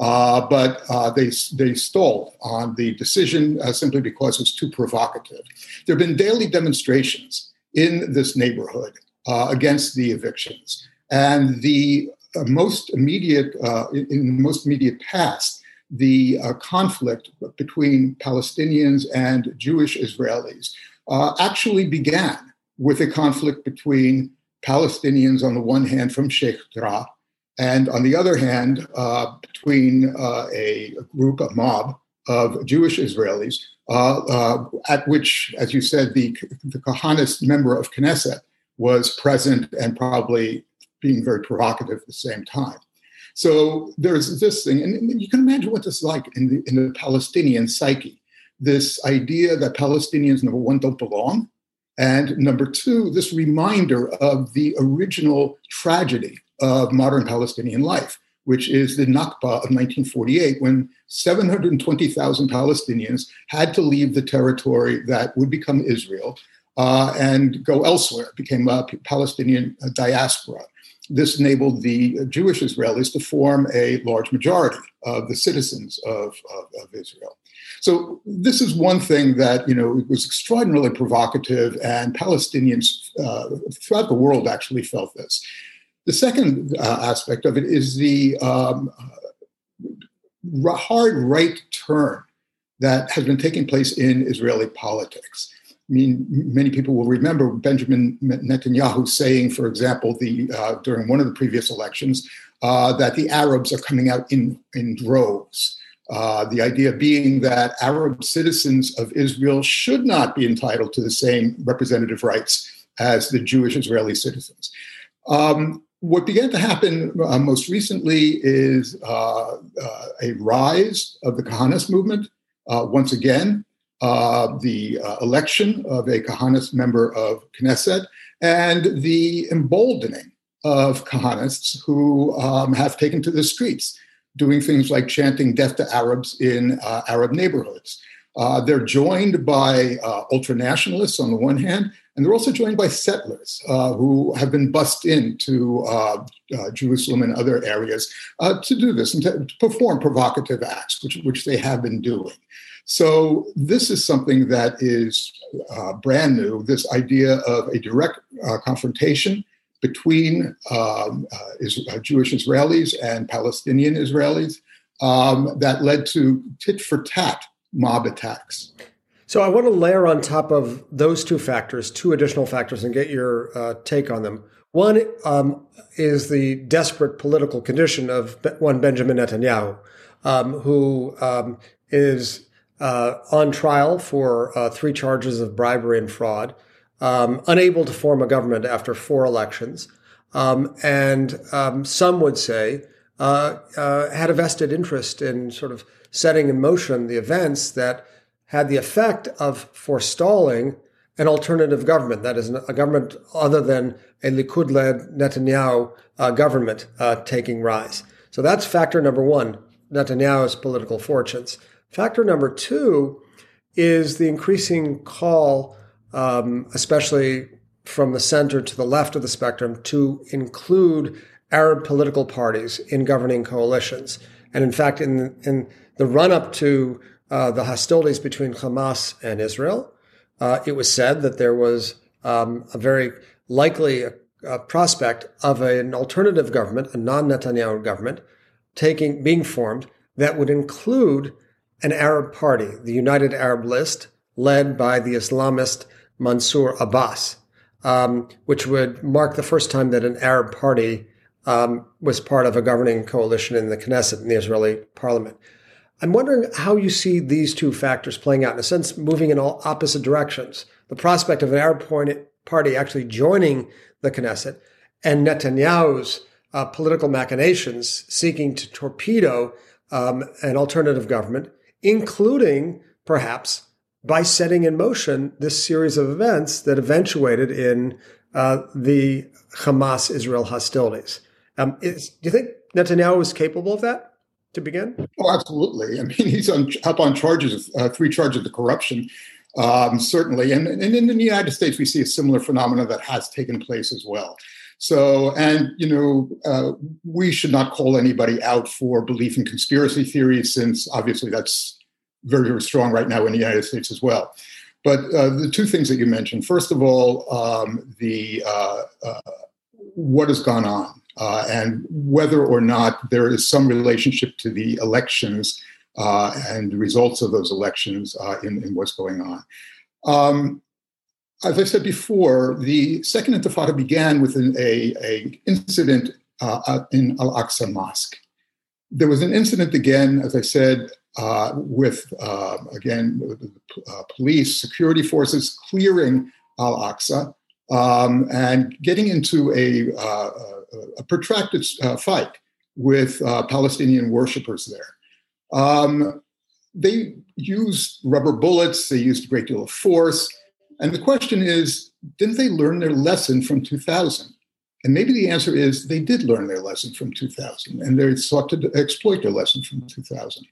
Uh, but uh, they, they stalled on the decision uh, simply because it was too provocative. There have been daily demonstrations in this neighborhood uh, against the evictions. And the uh, most immediate, uh, in the most immediate past, the conflict between Palestinians and Jewish Israelis actually began with a conflict between Palestinians on the one hand from Sheikh Jarrah and on the other hand, uh, between uh, a, group, a mob of Jewish Israelis, uh, uh, at which, as you said, the, the Kahanist member of Knesset was present and probably being very provocative at the same time. So there's this thing, and you can imagine what this is like in the, in the Palestinian psyche. This idea that Palestinians, number one, don't belong, and number two, this reminder of the original tragedy of modern Palestinian life, which is the Nakba of 1948, when 720,000 Palestinians had to leave the territory that would become Israel uh, and go elsewhere. It became a Palestinian diaspora. This enabled the Jewish Israelis to form a large majority of the citizens of, of, of Israel. So this is one thing that you know was extraordinarily provocative, and Palestinians uh, throughout the world actually felt this. The second uh, aspect of it is the um, hard right turn that has been taking place in Israeli politics. I mean, many people will remember Benjamin Netanyahu saying, for example, the uh, during one of the previous elections, uh, that the Arabs are coming out in in droves. Uh, the idea being that Arab citizens of Israel should not be entitled to the same representative rights as the Jewish Israeli citizens. Um, what began to happen uh, most recently is uh, uh, a rise of the Kahanist movement. Uh, once again, uh, the uh, election of a Kahanist member of Knesset and the emboldening of Kahanists who um, have taken to the streets, doing things like chanting death to Arabs in Arab neighborhoods. they're joined by ultra nationalists on the one hand, and they're also joined by settlers uh, who have been bussed into uh, uh, Jerusalem and other areas uh, to do this and to, to, perform provocative acts, which, which they have been doing. So, this is something that is uh, brand new this idea of a direct uh, confrontation between um, is, Jewish Israelis and Palestinian Israelis um, that led to tit for tat mob attacks. So I want to layer on top of those two factors, two additional factors, and get your uh, take on them. One um, is the desperate political condition of one Benjamin Netanyahu, um, who um, is uh, on trial for uh, three charges of bribery and fraud, um, unable to form a government after four elections, um, and um, some would say uh, uh, had a vested interest in sort of setting in motion the events that had the effect of forestalling an alternative government, that is, a government other than a Likud led Netanyahu uh, government uh, taking rise. So that's factor number one Netanyahu's political fortunes. Factor number two is the increasing call, um, especially from the center to the left of the spectrum, to include Arab political parties in governing coalitions. And in fact, in, in the run up to uh, the hostilities between Hamas and Israel. Uh, it was said that there was um, a very likely uh, prospect of an alternative government, a non-Netanyahu government, taking being formed that would include an Arab party, the United Arab List, led by the Islamist Mansour Abbas, um, which would mark the first time that an Arab party um, was part of a governing coalition in the Knesset, in the Israeli parliament. I'm wondering how you see these two factors playing out, in a sense, moving in all opposite directions. The prospect of an Arab party actually joining the Knesset and Netanyahu's uh, political machinations seeking to torpedo um, an alternative government, including perhaps by setting in motion this series of events that eventuated in uh, the Hamas Israel hostilities. Um, is, do you think Netanyahu is capable of that? to begin? Oh, absolutely. I mean, he's on, up on charges, uh, three charges of corruption. Um, certainly, and, and in the United States, we see a similar phenomenon that has taken place as well. So, and you know, uh, we should not call anybody out for belief in conspiracy theories, since obviously that's very, very strong right now in the United States as well. But uh, the two things that you mentioned, first of all, um, the uh, uh what has gone on, uh, and whether or not there is some relationship to the elections uh, and the results of those elections in, in, what's going on. Um, as I said before, the Second Intifada began with an a, a incident uh, in Al Aqsa Mosque. There was an incident again, as I said, uh, with uh, again uh, police, security forces clearing Al Aqsa um, and getting into a, uh, a protracted uh, fight with Palestinian worshippers there. Um, they used rubber bullets. They used a great deal of force. And the question is, didn't they learn their lesson from 2000? And maybe the answer is they did learn their lesson from 2000 and they sought to exploit their lesson from 2000.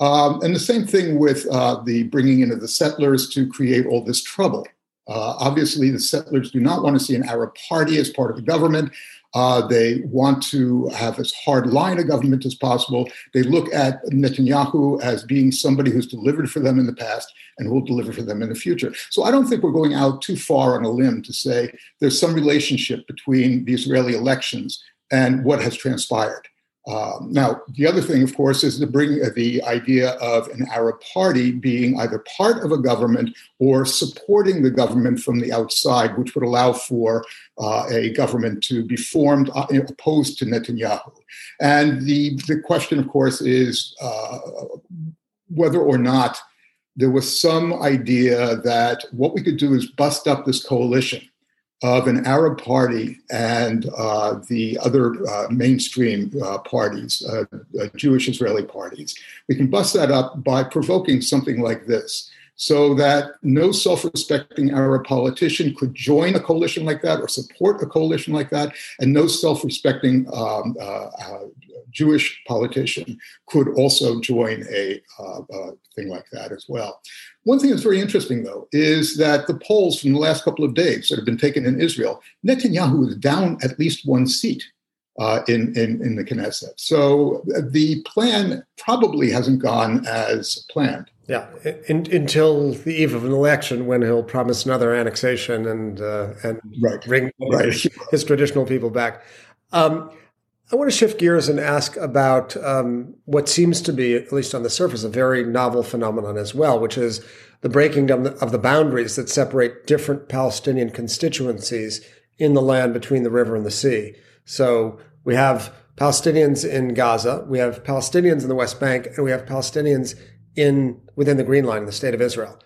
Um, and the same thing with uh, the bringing in of the settlers to create all this trouble. Uh, obviously, the settlers do not want to see an Arab party as part of the government. Uh, they want to have as hard line a government as possible. They look at Netanyahu as being somebody who's delivered for them in the past and will deliver for them in the future. So I don't think we're going out too far on a limb to say there's some relationship between the Israeli elections and what has transpired. Um, now, the other thing, of course, is to bring the idea of an Arab party being either part of a government or supporting the government from the outside, which would allow for uh, a government to be formed uh, opposed to Netanyahu. And the, the question, of course, is uh, whether or not there was some idea that what we could do is bust up this coalition of an Arab party and uh, the other uh, mainstream uh, parties, uh, Jewish Israeli parties. We can bust that up by provoking something like this so that no self respecting Arab politician could join a coalition like that or support a coalition like that, and no self respecting um, uh, uh, Jewish politician could also join a uh, uh, thing like that as well. One thing that's very interesting, though, is that the polls from the last couple of days that have been taken in Israel, Netanyahu is down at least one seat uh, in, in, in the Knesset. So uh, the plan probably hasn't gone as planned. Yeah, in, until the eve of an election, when he'll promise another annexation and uh, and right. bring right. his traditional people back. Um, I want to shift gears and ask about um, what seems to be, at least on the surface, a very novel phenomenon as well, which is the breaking down of the boundaries that separate different Palestinian constituencies in the land between the river and the sea. So we have Palestinians in Gaza, we have Palestinians in the West Bank, and we have Palestinians in within the Green Line in the state of Israel.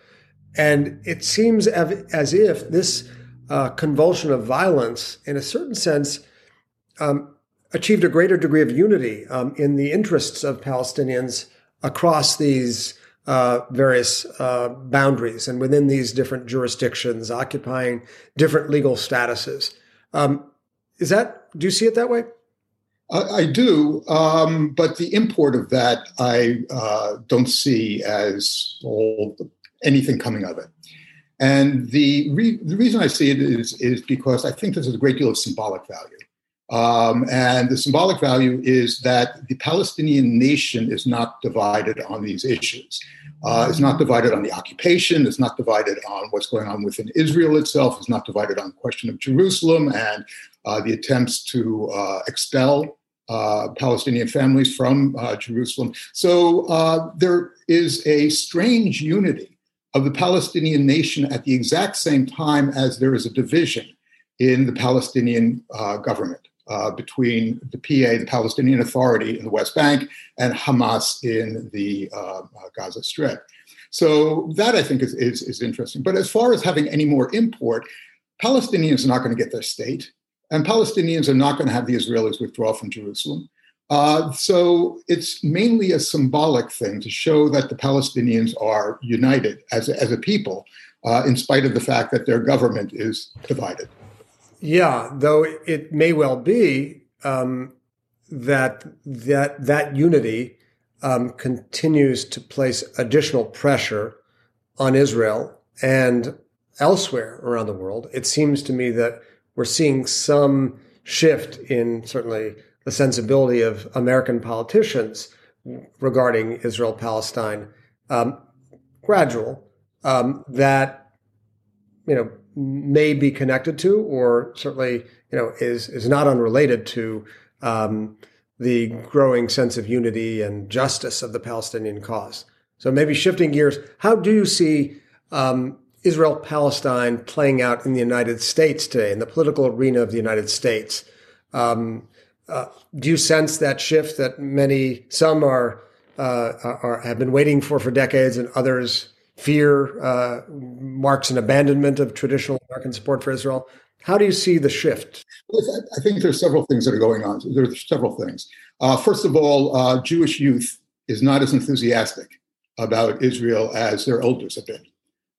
And it seems as if this uh, convulsion of violence, in a certain sense, um, achieved a greater degree of unity um, in the interests of Palestinians across these uh, various uh, boundaries and within these different jurisdictions, occupying different legal statuses. Um, is that? Do you see it that way? I, I do, um, but the import of that I uh, don't see as all anything coming of it. And the re- the reason I see it is is because I think there's a great deal of symbolic value. Um, and the symbolic value is that the Palestinian nation is not divided on these issues. Uh, it's not divided on the occupation. It's not divided on what's going on within Israel itself. It's not divided on the question of Jerusalem and uh, the attempts to uh, expel uh, Palestinian families from uh, Jerusalem. So uh, there is a strange unity of the Palestinian nation at the exact same time as there is a division in the Palestinian uh, government uh, between the PA, the Palestinian Authority in the West Bank, and Hamas in the uh, Gaza Strip. So that I think is, is, is interesting. But as far as having any more import, Palestinians are not going to get their state. And Palestinians are not going to have the Israelis withdraw from Jerusalem. Uh, so it's mainly a symbolic thing to show that the Palestinians are united as a, as a people, uh, in spite of the fact that their government is divided. Yeah, though it may well be um, that that that unity um, continues to place additional pressure on Israel and elsewhere around the world, it seems to me that we're seeing some shift in certainly the sensibility of American politicians regarding Israel Palestine, um, gradual, um, that you know may be connected to, or certainly you know is is not unrelated to um, the growing sense of unity and justice of the Palestinian cause. So maybe shifting gears, how do you see um, Israel Palestine playing out in the United States today, in the political arena of the United States? Um, uh, do you sense that shift that many, some are, uh, are have been waiting for for decades, and others fear uh, marks an abandonment of traditional American support for Israel? How do you see the shift? I think there's several things that are going on. There's several things. Uh, first of all, uh, Jewish youth is not as enthusiastic about Israel as their elders have been.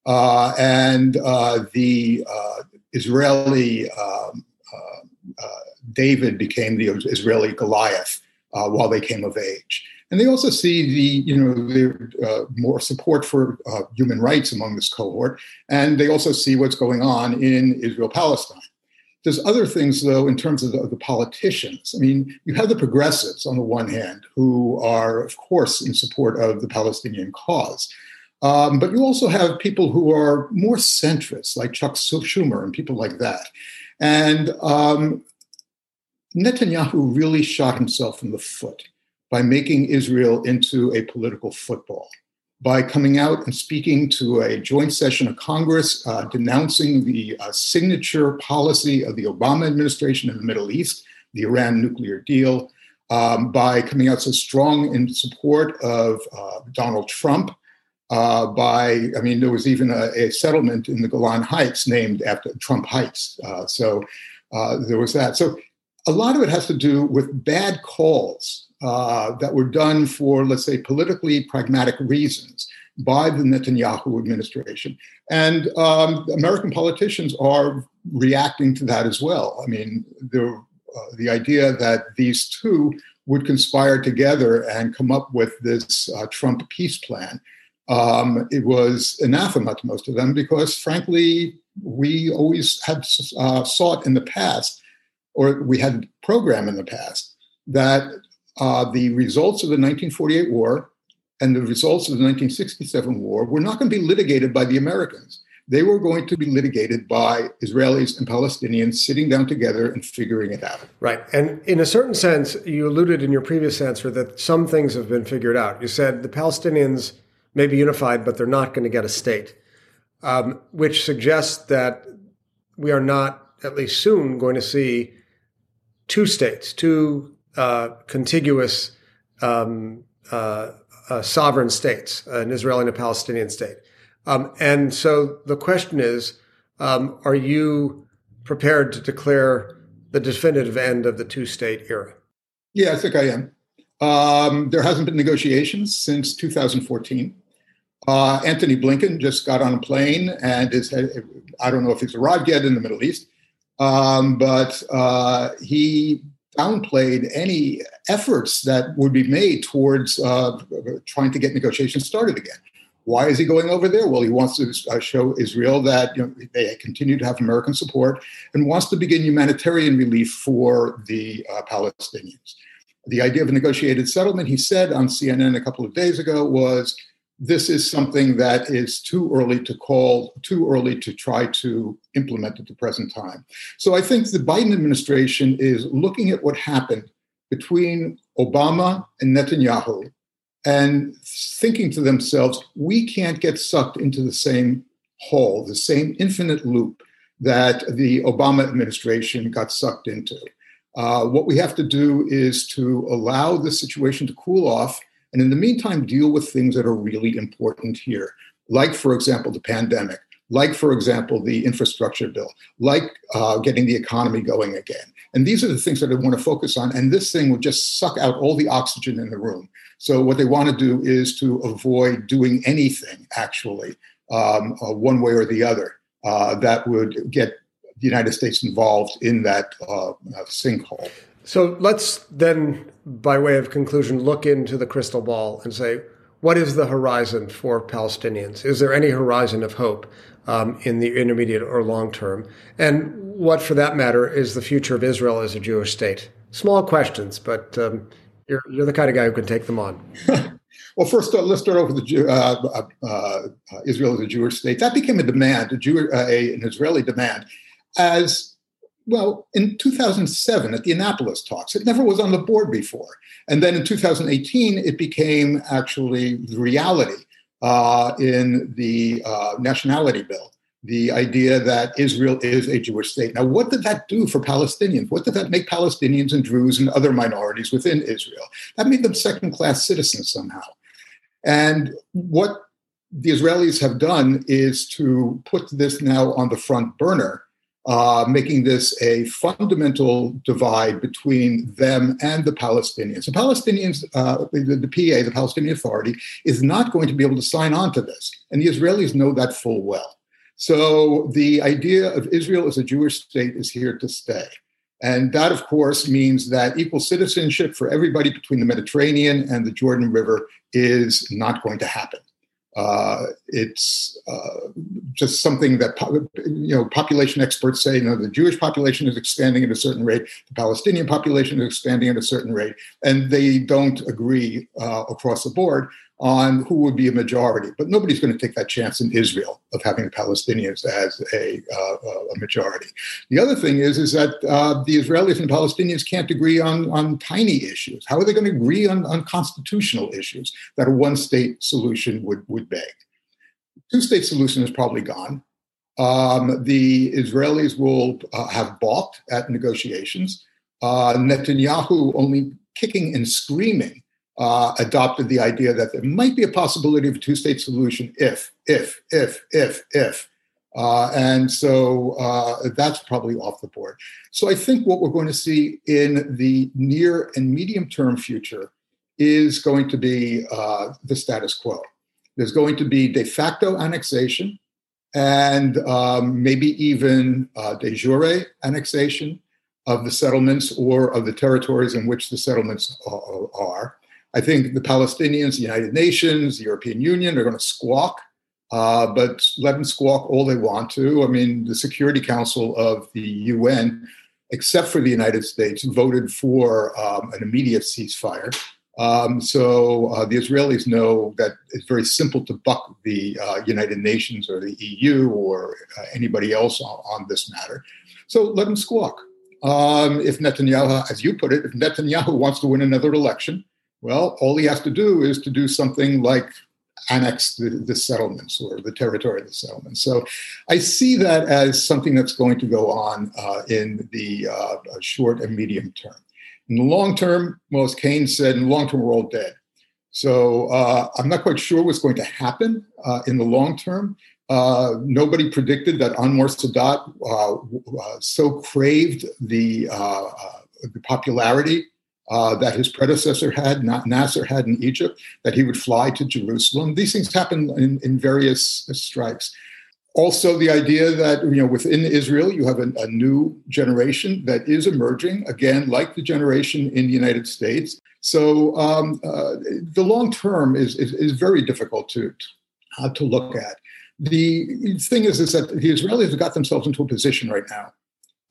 Uh, and uh, the uh, Israeli um, uh, David became the Israeli Goliath while they came of age. And they also see the, you know, the uh, more support for uh, human rights among this cohort, and they also see what's going on in Israel-Palestine. There's other things, though, in terms of the, of the, politicians. I mean, you have the progressives on the one hand, who are, of course, in support of the Palestinian cause. Um, but you also have people who are more centrist, like Chuck Schumer and people like that. And um, Netanyahu really shot himself in the foot by making Israel into a political football, by coming out and speaking to a joint session of Congress uh, denouncing the uh, signature policy of the Obama administration in the Middle East, the Iran nuclear deal, um, by coming out so strong in support of uh, Donald Trump. Uh, by, I mean, there was even a, a, settlement in the Golan Heights named after Trump Heights. Uh, so uh, there was that. So a lot of it has to do with bad calls uh, that were done for, let's say, politically pragmatic reasons by the Netanyahu administration. And um, American politicians are reacting to that as well. I mean, the, uh, the idea that these two would conspire together and come up with this uh, Trump peace plan. Um, it was anathema to most of them because, frankly, we always had uh, sought in the past, or we had programmed in the past, that uh, the results of the 1948 war and the results of the 1967 war were not going to be litigated by the Americans. They were going to be litigated by Israelis and Palestinians sitting down together and figuring it out. Right. And in a certain sense, you alluded in your previous answer that some things have been figured out. You said the Palestinians may be unified, but they're not going to get a state, um, which suggests that we are not, at least soon, going to see two states, two uh, contiguous um, uh, uh, sovereign states, an Israeli and a Palestinian state. Um, and so the question is um, are you prepared to declare the definitive end of the two state era? Yeah, I think I am. Um, there hasn't been negotiations since 2014. Uh, Antony Blinken just got on a plane and is, I don't know if he's arrived yet in the Middle East, um, but uh, he downplayed any efforts that would be made towards uh, trying to get negotiations started again. Why is he going over there? Well, he wants to uh, show Israel that you know, they continue to have American support and wants to begin humanitarian relief for the uh, Palestinians. The idea of a negotiated settlement, he said on CNN a couple of days ago, was this is something that is too early to call, too early to try to implement at the present time. So I think the Biden administration is looking at what happened between Obama and Netanyahu and thinking to themselves, we can't get sucked into the same hole, the same infinite loop that the Obama administration got sucked into. Uh, what we have to do is to allow the situation to cool off and in the meantime, deal with things that are really important here, like, for example, the pandemic, like, for example, the infrastructure bill, like uh, getting the economy going again. And these are the things that I want to focus on. And this thing would just suck out all the oxygen in the room. So, what they want to do is to avoid doing anything, actually, um, uh, one way or the other, uh, that would get the United States involved in that uh, sinkhole. So let's then, by way of conclusion, look into the crystal ball and say, what is the horizon for Palestinians? Is there any horizon of hope um, in the intermediate or long term? And what, for that matter, is the future of Israel as a Jewish state? Small questions, but um, you're, you're the kind of guy who can take them on. well, first, uh, let's start with the, uh, uh, uh, Israel as a Jewish state. That became a demand, a Jew, uh, a, an Israeli demand, as well, in 2007 at the Annapolis talks, it never was on the board before. And then in 2018, it became actually reality uh, in the uh, nationality bill. The idea that Israel is a Jewish state. Now, what did that do for Palestinians? What did that make Palestinians and Druze and other minorities within Israel? That made them second class citizens somehow. And what the Israelis have done is to put this now on the front burner uh, making this a fundamental divide between them and the Palestinians. The Palestinians, uh, the, the, PA, the Palestinian Authority, is not going to be able to sign on to this. And the Israelis know that full well. So the idea of Israel as a Jewish state is here to stay. And that, of course, means that equal citizenship for everybody between the Mediterranean and the Jordan River is not going to happen. Uh, it's uh, just something that you know population experts say. You know, the Jewish population is expanding at a certain rate, the Palestinian population is expanding at a certain rate, and they don't agree uh, across the board on who would be a majority. But nobody's going to take that chance in Israel of having Palestinians as a, uh, a majority. The other thing is, is that uh, the Israelis and Palestinians can't agree on, on tiny issues. How are they going to agree on, on constitutional issues that a one state solution would, would beg? Two state solution is probably gone. Um, the Israelis will uh, have balked at negotiations. Uh, Netanyahu only kicking and screaming uh, adopted the idea that there might be a possibility of a two-state solution if, if, if, if, if. Uh, and so uh, that's probably off the board. So I think what we're going to see in the near and medium term future is going to be uh, the status quo. There's going to be de facto annexation and um, maybe even uh, de jure annexation of the settlements or of the territories in which the settlements are. I think the Palestinians, the United Nations, the European Union are going to squawk, uh, but let them squawk all they want to. I mean, the Security Council of the UN, except for the United States, voted for um, an immediate ceasefire. Um, so uh, the Israelis know that it's very simple to buck the uh, United Nations or the EU or uh, anybody else on, on, this matter. So let them squawk. Um, if Netanyahu, as you put it, if Netanyahu wants to win another election, well, all he has to do is to do something like annex the, the, settlements or the territory of the settlements. So I see that as something that's going to go on uh, in the uh, short and medium term. In the long term, well, as Keynes said, in the long term, we're all dead. So uh, I'm not quite sure what's going to happen uh, in the long term. Uh, nobody predicted that Anwar Sadat uh, so craved the, the popularity uh, that his predecessor had, not Nasser had in Egypt, that he would fly to Jerusalem. These things happen in, in various strikes. Also, the idea that you know within Israel you have a, a new generation that is emerging again, like the generation in the United States. So um, uh, the long term is, is, is very difficult to uh, to look at. The thing is, is that the Israelis have got themselves into a position right now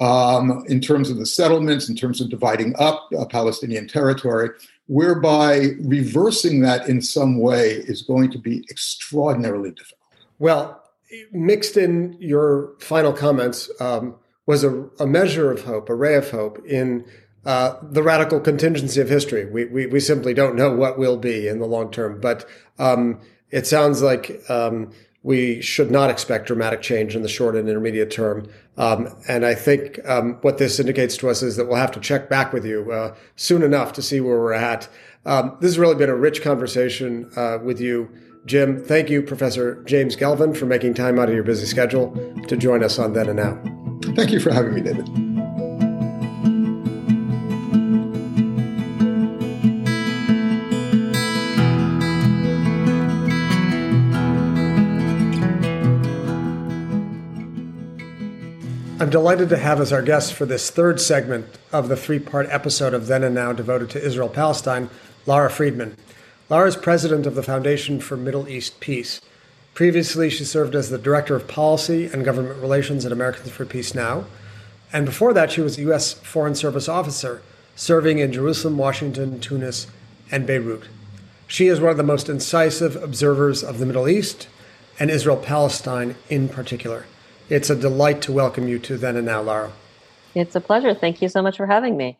um, in terms of the settlements, in terms of dividing up uh, Palestinian territory, whereby reversing that in some way is going to be extraordinarily difficult. Well, mixed in your final comments um, was a, a, measure of hope, a ray of hope in uh, the radical contingency of history. We, we, we, simply don't know what will be in the long term, but um, it sounds like um, we should not expect dramatic change in the short and intermediate term. Um, and I think um, what this indicates to us is that we'll have to check back with you uh, soon enough to see where we're at. Um, this has really been a rich conversation uh, with you, Jim. Thank you, Professor James Gelvin, for making time out of your busy schedule to join us on Then and Now. Thank you for having me, David. I'm delighted to have as our guest for this third segment of the three part episode of Then and Now devoted to Israel Palestine, Lara Friedman. Lara is president of the Foundation for Middle East Peace. Previously, she served as the director of policy and government relations at Americans for Peace Now. And before that, she was a U.S. Foreign Service officer, serving in Jerusalem, Washington, Tunis, and Beirut. She is one of the most incisive observers of the Middle East and Israel Palestine in particular. It's a delight to welcome you to Then and Now, Lara. It's a pleasure. Thank you so much for having me.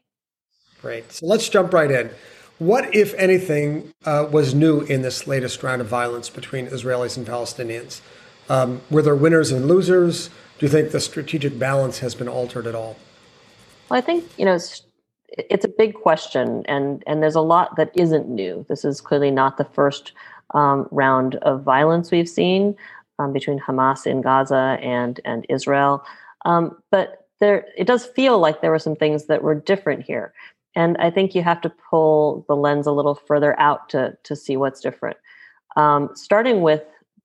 Great. So let's jump right in. What, if anything, uh, was new in this latest round of violence between Israelis and Palestinians? Um, were there winners and losers? Do you think the strategic balance has been altered at all? Well, I think you know it's, it's a big question, and and there's a lot that isn't new. This is clearly not the first um, round of violence we've seen um, between Hamas in Gaza and and Israel, um, but there it does feel like there were some things that were different here. And I think you have to pull the lens a little further out to, to see what's different. Um, starting with,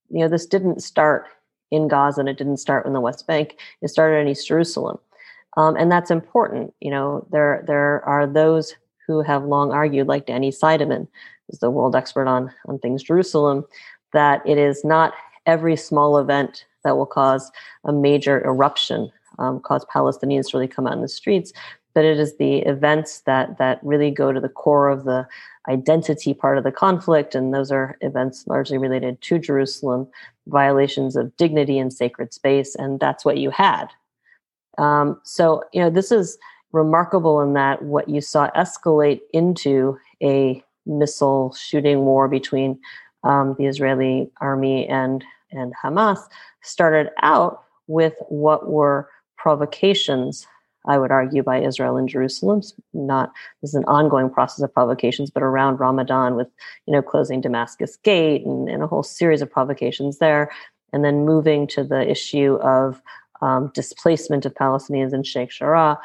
you know, this didn't start in Gaza and it didn't start in the West Bank. It started in East Jerusalem. Um, and that's important. You know, there, there are those who have long argued, like Danny Seidemann, who's the world expert on, on things Jerusalem, that it is not every small event that will cause a major eruption, um, cause Palestinians to really come out in the streets, but it is the events that that really go to the core of the identity part of the conflict and those are events largely related to jerusalem violations of dignity and sacred space and that's what you had. Um, so you know this is remarkable in that what you saw escalate into a missile shooting war between um, the israeli army and and hamas started out with what were provocations I would argue, by Israel and Jerusalem. Not this is an ongoing process of provocations, but around Ramadan with you know closing Damascus Gate and, and a whole series of provocations there, and then moving to the issue of um, displacement of Palestinians in Sheikh Jarrah.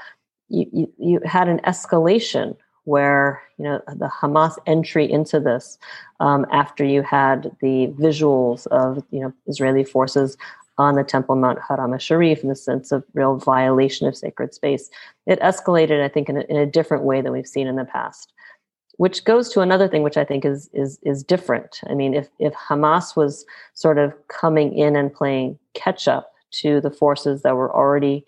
You, you, you had an escalation where you know the Hamas entry into this um, after you had the visuals of you know Israeli forces on the Temple Mount Haram Sharif in the sense of real violation of sacred space. It escalated, I think, in a, in a different way than we've seen in the past. Which goes to another thing, which I think is is is different. I mean, if if Hamas was sort of coming in and playing catch up to the forces that were already,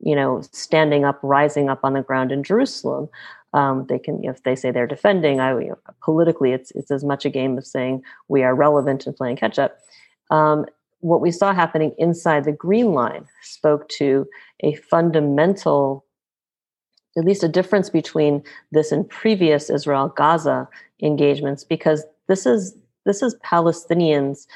you know, standing up, rising up on the ground in Jerusalem, um, they can if they say they're defending i you know, politically it's it's as much a game of saying we are relevant and playing catch up. Um, what we saw happening inside the green line spoke to a fundamental at least a difference between this and previous Israel Gaza engagements because this is this is Palestinians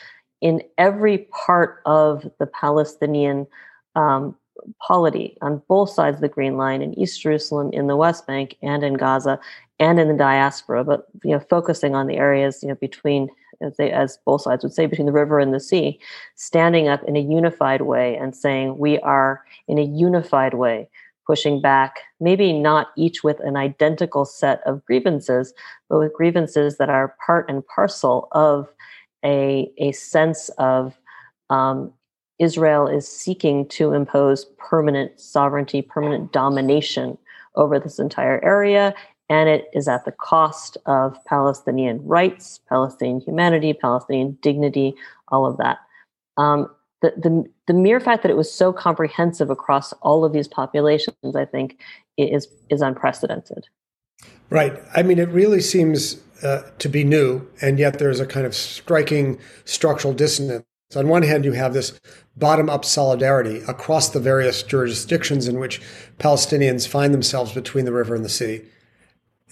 in every part of the Palestinian um, polity on both sides of the Green Line in East Jerusalem, in the West Bank, and in Gaza, and in the diaspora. But you know, focusing on the areas you know between as, they, as both sides would say, between the river and the sea, standing up in a unified way and saying, we are in a unified way pushing back, maybe not each with an identical set of grievances, but with grievances that are part and parcel of a, a sense of um, Israel is seeking to impose permanent sovereignty, permanent domination over this entire area, and it is at the cost of Palestinian rights, Palestinian humanity, Palestinian dignity, all of that. Um, the, the, the mere fact that it was so comprehensive across all of these populations, I think, is is unprecedented. Right. I mean, it really seems uh, to be new, and yet there's a kind of striking structural dissonance. So, on one hand, you have this bottom up solidarity across the various jurisdictions in which Palestinians find themselves between the river and the sea.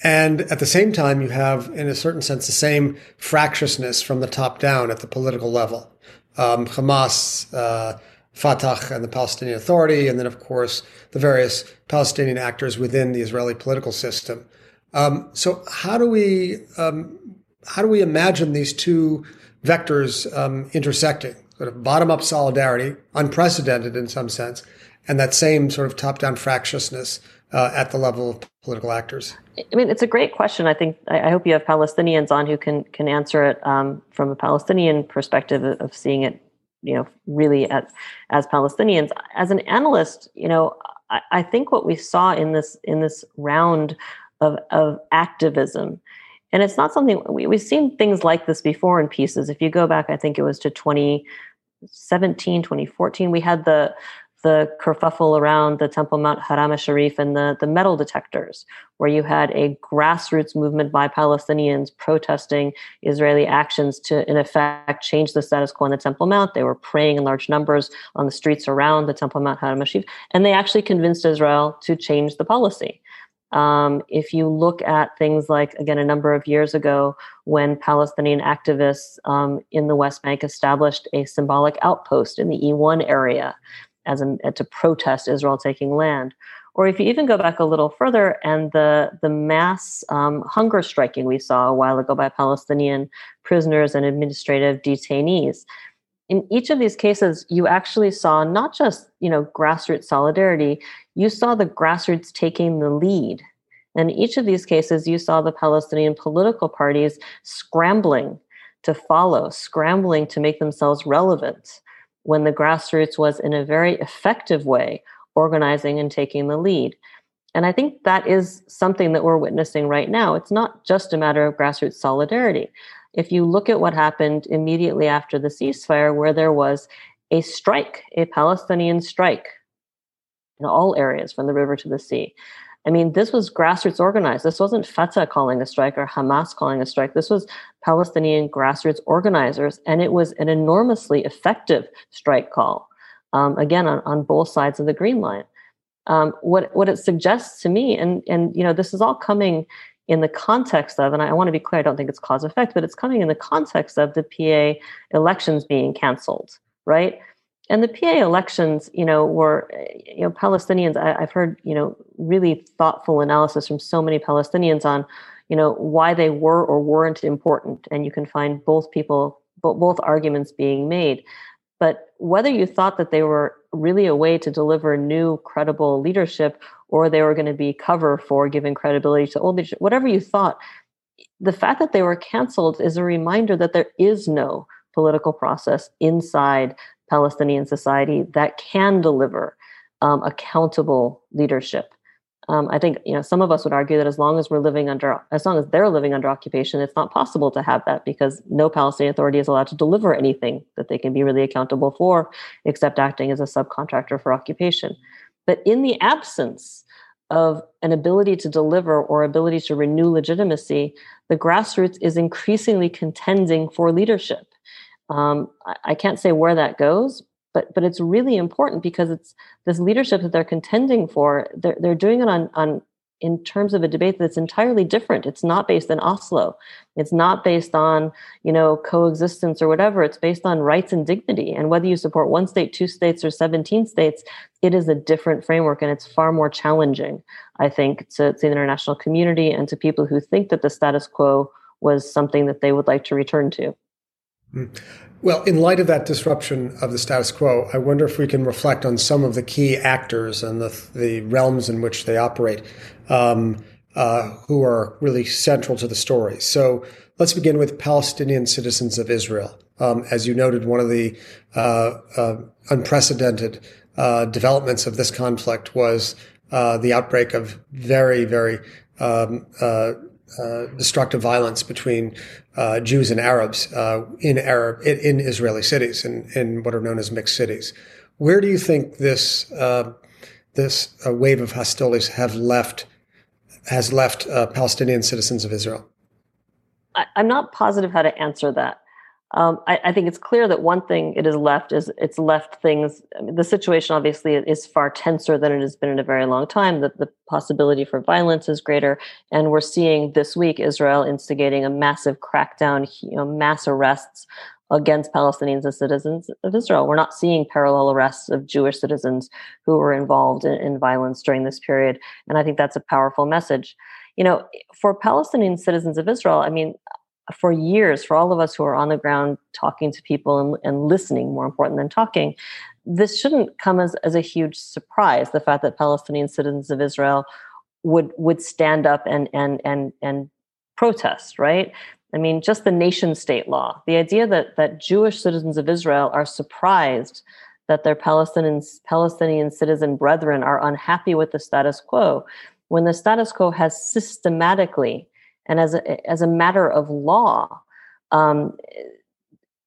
And at the same time, you have, in a certain sense, the same fractiousness from the top down at the political level. Um, Hamas, uh, Fatah, and the Palestinian Authority, and then, of course, the various Palestinian actors within the Israeli political system. Um, so, how do we um, how do we imagine these two vectors um, intersecting? Sort of bottom up solidarity, unprecedented in some sense, and that same sort of top down fractiousness uh, at the level of political actors? I mean, it's a great question. I think I, hope you have Palestinians on who can can answer it um, from a Palestinian perspective of seeing it, you know, really at, as Palestinians. As an analyst, you know, I, I think what we saw in this in this round of of activism And it's not something we, we've seen things like this before in pieces. If you go back, I think it was to 2017, 2014, we had the the kerfuffle around the Temple Mount Haram Sharif and the, the metal detectors, where you had a grassroots movement by Palestinians protesting Israeli actions to, in effect, change the status quo on the Temple Mount. They were praying in large numbers on the streets around the Temple Mount Haram Sharif, and they actually convinced Israel to change the policy. Um, if you look at things like, again, a number of years ago, when Palestinian activists um, in the West Bank established a symbolic outpost in the E1 area as a, to protest Israel taking land. Or if you even go back a little further, and the the mass um, hunger striking we saw a while ago by Palestinian prisoners and administrative detainees. In each of these cases, you actually saw not just you know grassroots solidarity, you saw the grassroots taking the lead. And in each of these cases, you saw the Palestinian political parties scrambling to follow, scrambling to make themselves relevant when the grassroots was in a very effective way organizing and taking the lead. And I think that is something that we're witnessing right now. It's not just a matter of grassroots solidarity. If you look at what happened immediately after the ceasefire, where there was a strike, a Palestinian strike in all areas from the river to the sea, I mean, this was grassroots organized. This wasn't Fatah calling a strike or Hamas calling a strike. This was Palestinian grassroots organizers, and it was an enormously effective strike call. Um, again, on, on both sides of the Green Line. Um, what what it suggests to me, and and you know, this is all coming in the context of, and I want to be clear, I don't think it's cause effect, but it's coming in the context of the PA elections being canceled, right? and the PA elections, you know, were, eh, you know, Palestinians. I, have heard, you know, really thoughtful analysis from so many Palestinians on, you know, why they were or weren't important, and you can find both people, both arguments being made. But whether you thought that they were really a way to deliver new, credible leadership, or they were going to be cover for giving credibility to old leadership, whatever you thought, the fact that they were canceled is a reminder that there is no political process inside Palestinian society that can deliver um, accountable leadership. Um, I think you know some of us would argue that as long as we're living under, as long as they're living under occupation, it's not possible to have that because no Palestinian Authority is allowed to deliver anything that they can be really accountable for, except acting as a subcontractor for occupation. But in the absence of an ability to deliver or ability to renew legitimacy, the grassroots is increasingly contending for leadership. Um, I, I can't say where that goes, but but it's really important because it's this leadership that they're contending for. They're they're doing it on on in terms of a debate that's entirely different. It's not based in Oslo. It's not based on you know coexistence or whatever. It's based on rights and dignity. And whether you support one state, two states, or seventeen states, it is a different framework, and it's far more challenging. I think to, to the international community and to people who think that the status quo was something that they would like to return to. Hmm. Well, in light of that disruption of the status quo, I wonder if we can reflect on some of the key actors and the, the realms in which they operate um, uh, who are really central to the story. So let's begin with Palestinian citizens of Israel. Um, as you noted, one of the uh, uh, unprecedented uh, developments of this conflict was uh, the outbreak of very, very um, uh, uh, destructive violence between uh, Jews and Arabs uh, in Arab in, in, Israeli cities in, in what are known as mixed cities. Where do you think this uh, this uh, wave of hostilities have left has left Palestinian citizens of Israel? I, I'm not positive how to answer that. Um, I, I, think it's clear that one thing it has left is it's left things. I mean, the situation obviously is far tenser than it has been in a very long time. That the possibility for violence is greater, and we're seeing this week Israel instigating a massive crackdown, you know, mass arrests against Palestinians and citizens of Israel. We're not seeing parallel arrests of Jewish citizens who were involved in, in violence during this period, and I think that's a powerful message. You know, for Palestinian citizens of Israel, I mean, for years, for all of us who are on the ground talking to people and, and listening, more important than talking, this shouldn't come as, as a huge surprise. The fact that Palestinian citizens of Israel would would stand up and and and and protest, right? I mean, just the nation state law, the idea that that Jewish citizens of Israel are surprised that their Palestinian Palestinian citizen brethren are unhappy with the status quo, when the status quo has systematically and as a, as a matter of law, um,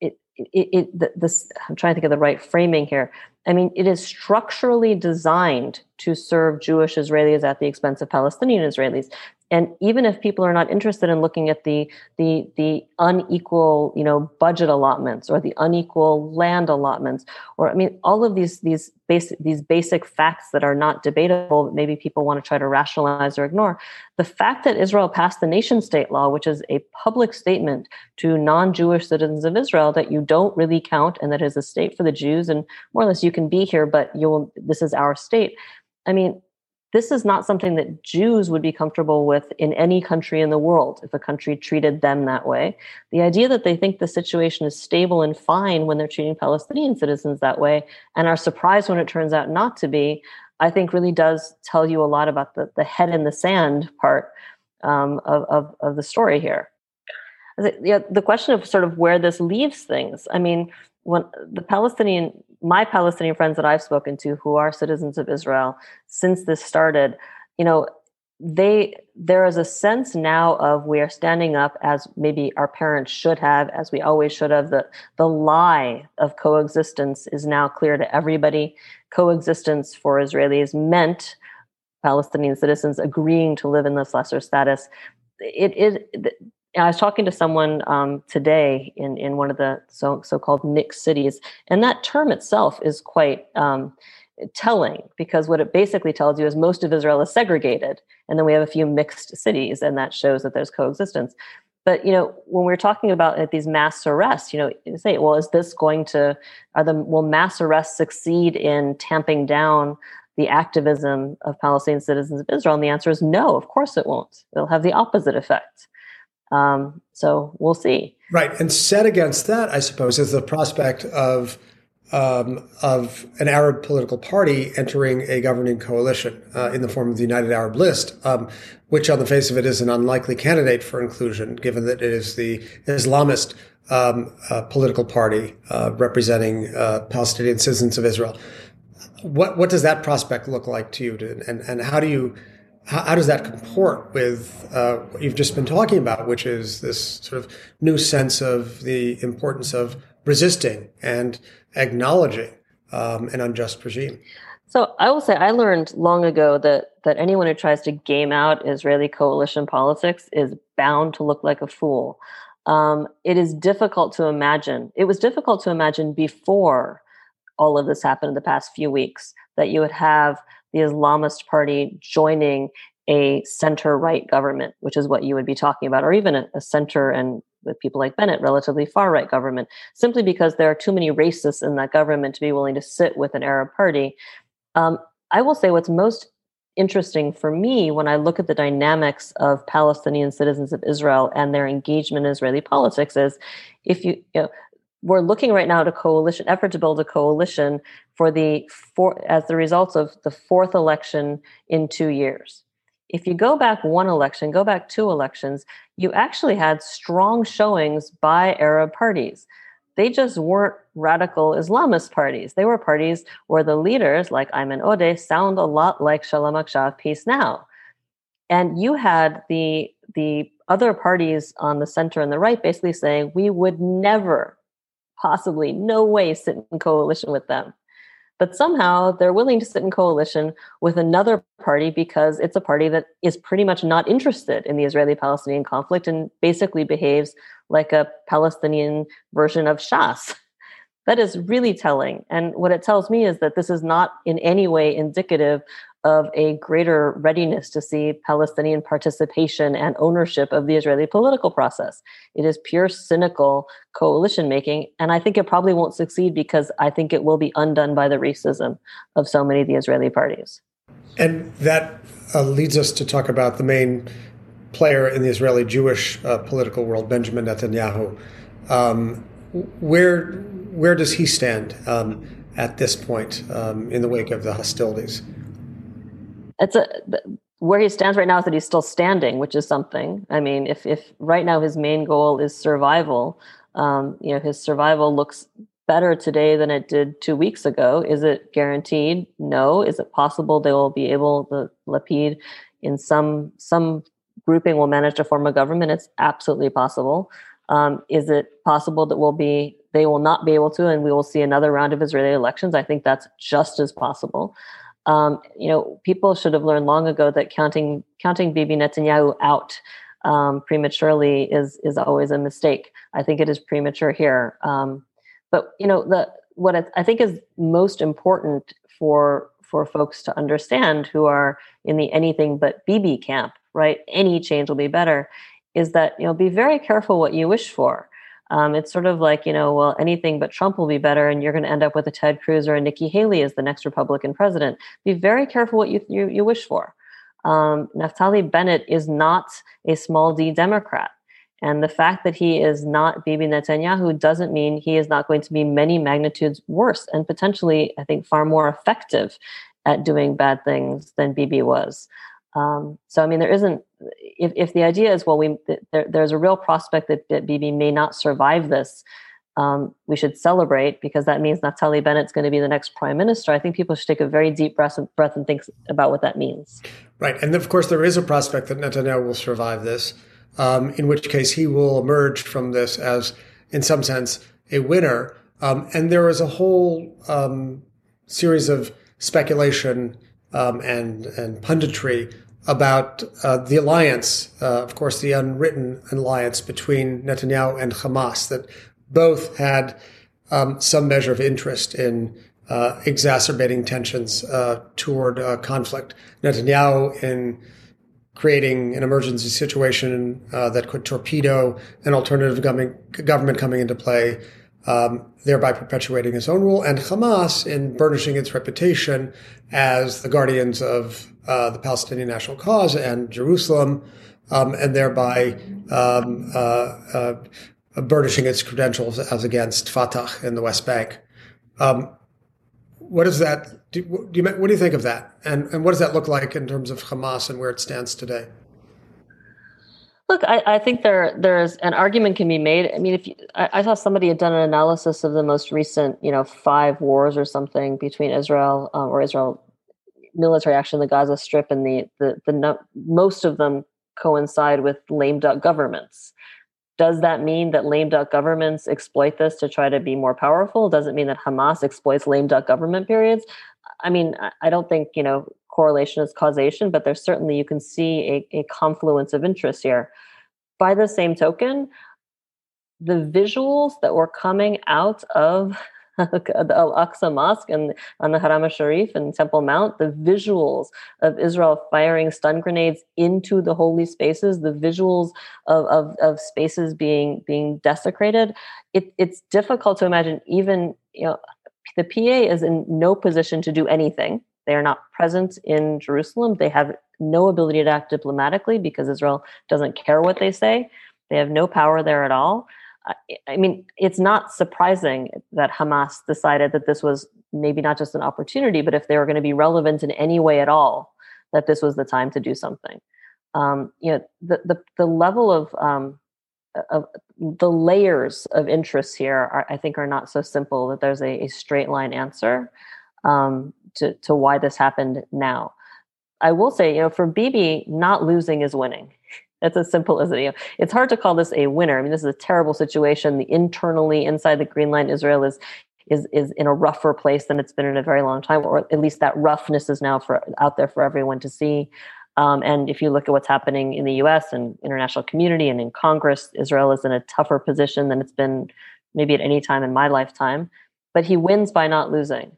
it, it, it, this, I'm trying to think of the right framing here. I mean, it is structurally designed to serve Jewish Israelis at the expense of Palestinian Israelis and even if people are not interested in looking at the the the unequal you know budget allotments or the unequal land allotments or i mean all of these these basic these basic facts that are not debatable maybe people want to try to rationalize or ignore the fact that israel passed the nation state law which is a public statement to non-jewish citizens of israel that you don't really count and that is a state for the jews and more or less you can be here but you will this is our state. I mean this is not something that Jews would be comfortable with in any country in the world if a country treated them that way. The idea that they think the situation is stable and fine when they're treating Palestinian citizens that way and are surprised when it turns out not to be, I think really does tell you a lot about the, the head in the sand part um, of, of, of the story here. The, the question of sort of where this leaves things. I mean, when the Palestinian, my Palestinian friends that I've spoken to who are citizens of Israel since this started, you know, they there is a sense now of we are standing up as maybe our parents should have, as we always should have. The the lie of coexistence is now clear to everybody. Coexistence for Israelis meant Palestinian citizens agreeing to live in this lesser status. It, it I was talking to someone um, today in, in one of the so, so-called mixed cities, and that term itself is quite um, telling because what it basically tells you is most of Israel is segregated, and then we have a few mixed cities, and that shows that there's coexistence. But you know, when we're talking about uh, these mass arrests, you know, you say, well, is this going to are the will mass arrests succeed in tamping down the activism of Palestinian citizens of Israel? And the answer is no, of course it won't. It'll have the opposite effect. Um, so we'll see. Right, and set against that, I suppose, is the prospect of um, of an Arab political party entering a governing coalition uh, in the form of the United Arab List, um, which, on the face of it, is an unlikely candidate for inclusion, given that it is the Islamist um, uh, political party uh, representing uh, Palestinian citizens of Israel. What what does that prospect look like to you, and and how do you how, does that comport with uh, what you've just been talking about, which is this sort of new sense of the importance of resisting and acknowledging um, an unjust regime? So I will say I learned long ago that that anyone who tries to game out Israeli coalition politics is bound to look like a fool. Um, it is difficult to imagine. It was difficult to imagine before all of this happened in the past few weeks that you would have the Islamist Party joining a center right government, which is what you would be talking about, or even a, a center and with people like Bennett, relatively far right government, simply because there are too many racists in that government to be willing to sit with an Arab party. Um, I will say what's most interesting for me when I look at the dynamics of Palestinian citizens of Israel and their engagement in Israeli politics is if you, you know, we're looking right now at a coalition effort to build a coalition for the for as the results of the fourth election in two years. If you go back one election, go back two elections, you actually had strong showings by Arab parties. They just weren't radical Islamist parties. They were parties where the leaders, like Ayman Odeh, sound a lot like Shalom Achshav Peace Now. And you had the the other parties on the center and the right basically saying we would never possibly no way sit in coalition with them. But somehow they're willing to sit in coalition with another party because it's a party that is pretty much not interested in the Israeli Palestinian conflict and basically behaves like a Palestinian version of Shas. That is really telling. And what it tells me is that this is not in any way indicative of a greater readiness to see Palestinian participation and ownership of the Israeli political process. It is pure cynical coalition making. And I think it probably won't succeed because I think it will be undone by the racism of so many of the Israeli parties. And that uh, leads us to talk about the main player in the Israeli Jewish uh, political world, Benjamin Netanyahu. Um, where where does he stand um, at this point um, in the wake of the hostilities? It's a where he stands right now is that he's still standing, which is something. I mean, if if right now his main goal is survival, um, you know, his survival looks better today than it did two weeks ago. Is it guaranteed? No. Is it possible they will be able the Lapid in some some grouping will manage to form a government. It's absolutely possible. Um, is it possible that we'll be they will not be able to, and we will see another round of Israeli elections? I think that's just as possible. Um, you know, people should have learned long ago that counting counting Bibi Netanyahu out um, prematurely is is always a mistake. I think it is premature here. Um, but you know, the what I think is most important for for folks to understand who are in the anything but Bibi camp, right? Any change will be better. Is that you know be very careful what you wish for. Um, it's sort of like you know, well, anything but Trump will be better, and you're going to end up with a Ted Cruz or a Nikki Haley as the next Republican president. Be very careful what you you, you wish for. Um, Naftali Bennett is not a small d Democrat. And the fact that he is not Bibi Netanyahu doesn't mean he is not going to be many magnitudes worse and potentially, I think, far more effective at doing bad things than Bibi was. Um, so, I mean, there isn't, if, if the idea is, well, we, there, there's a real prospect that, that Bibi may not survive this, um, we should celebrate because that means Naftali Bennett's going to be the next prime minister. I think people should take a very deep breath and, breath and think about what that means. Right. And of course, there is a prospect that Netanyahu will survive this um, in which case he will emerge from this as, in some sense, a winner. Um, and there is a whole um, series of speculation um, and and punditry about uh, the alliance, uh, of course, the unwritten alliance between Netanyahu and Hamas that both had um, some measure of interest in uh, exacerbating tensions uh, toward uh, conflict. Netanyahu in creating an emergency situation uh, that could torpedo an alternative government coming into play, um, thereby perpetuating his own rule, and Hamas in burnishing its reputation as the guardians of uh, the Palestinian national cause and Jerusalem, um, and thereby um, uh, uh burnishing its credentials as against Fatah in the West Bank. Um, what that do, do you, what do you think of that and, and what does that look like in terms of hamas and where it stands today look I, I think there there's an argument can be made i mean if you, I, I, saw somebody had done an analysis of the most recent you know five wars or something between israel um, or israel military action in the gaza strip and the the, the most of them coincide with lame duck governments does that mean that lame duck governments exploit this to try to be more powerful? Does it mean that Hamas exploits lame duck government periods? I mean, I don't think, you know, correlation is causation, but there's certainly, you can see a, a confluence of interest here. By the same token, the visuals that were coming out of the Al Aqsa Mosque and on the Haram Sharif and Temple Mount, the visuals of Israel firing stun grenades into the holy spaces, the visuals of, of, of spaces being being desecrated, it, it's difficult to imagine even you know the PA is in no position to do anything. They are not present in Jerusalem. They have no ability to act diplomatically because Israel doesn't care what they say. They have no power there at all. I mean, it's not surprising that Hamas decided that this was maybe not just an opportunity, but if they were going to be relevant in any way at all, that this was the time to do something. Um, you know, the the, the level of um, of the layers of interest here, are, I think, are not so simple that there's a, a straight line answer um, to to why this happened now. I will say, you know, for Bibi, not losing is winning. It's as simple as it. It's hard to call this a winner. I mean, this is a terrible situation. The internally inside the Green Line, Israel is is is in a rougher place than it's been in a very long time, or at least that roughness is now for out there for everyone to see. Um, and if you look at what's happening in the U.S. and international community and in Congress, Israel is in a tougher position than it's been maybe at any time in my lifetime. But he wins by not losing.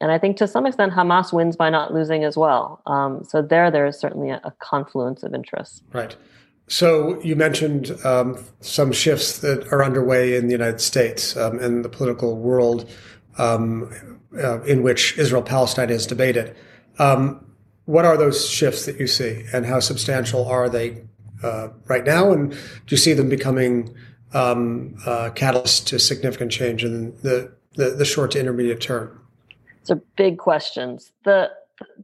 And I think to some extent, Hamas wins by not losing as well. Um, so there, there is certainly a, a confluence of interests. Right. So you mentioned um, some shifts that are underway in the United States um, and the political world um, uh, in which Israel Palestine is debated. Um, what are those shifts that you see, and how substantial are they uh, right now? And do you see them becoming um, uh, catalysts to significant change in the, the, the short to intermediate term? Are big questions. The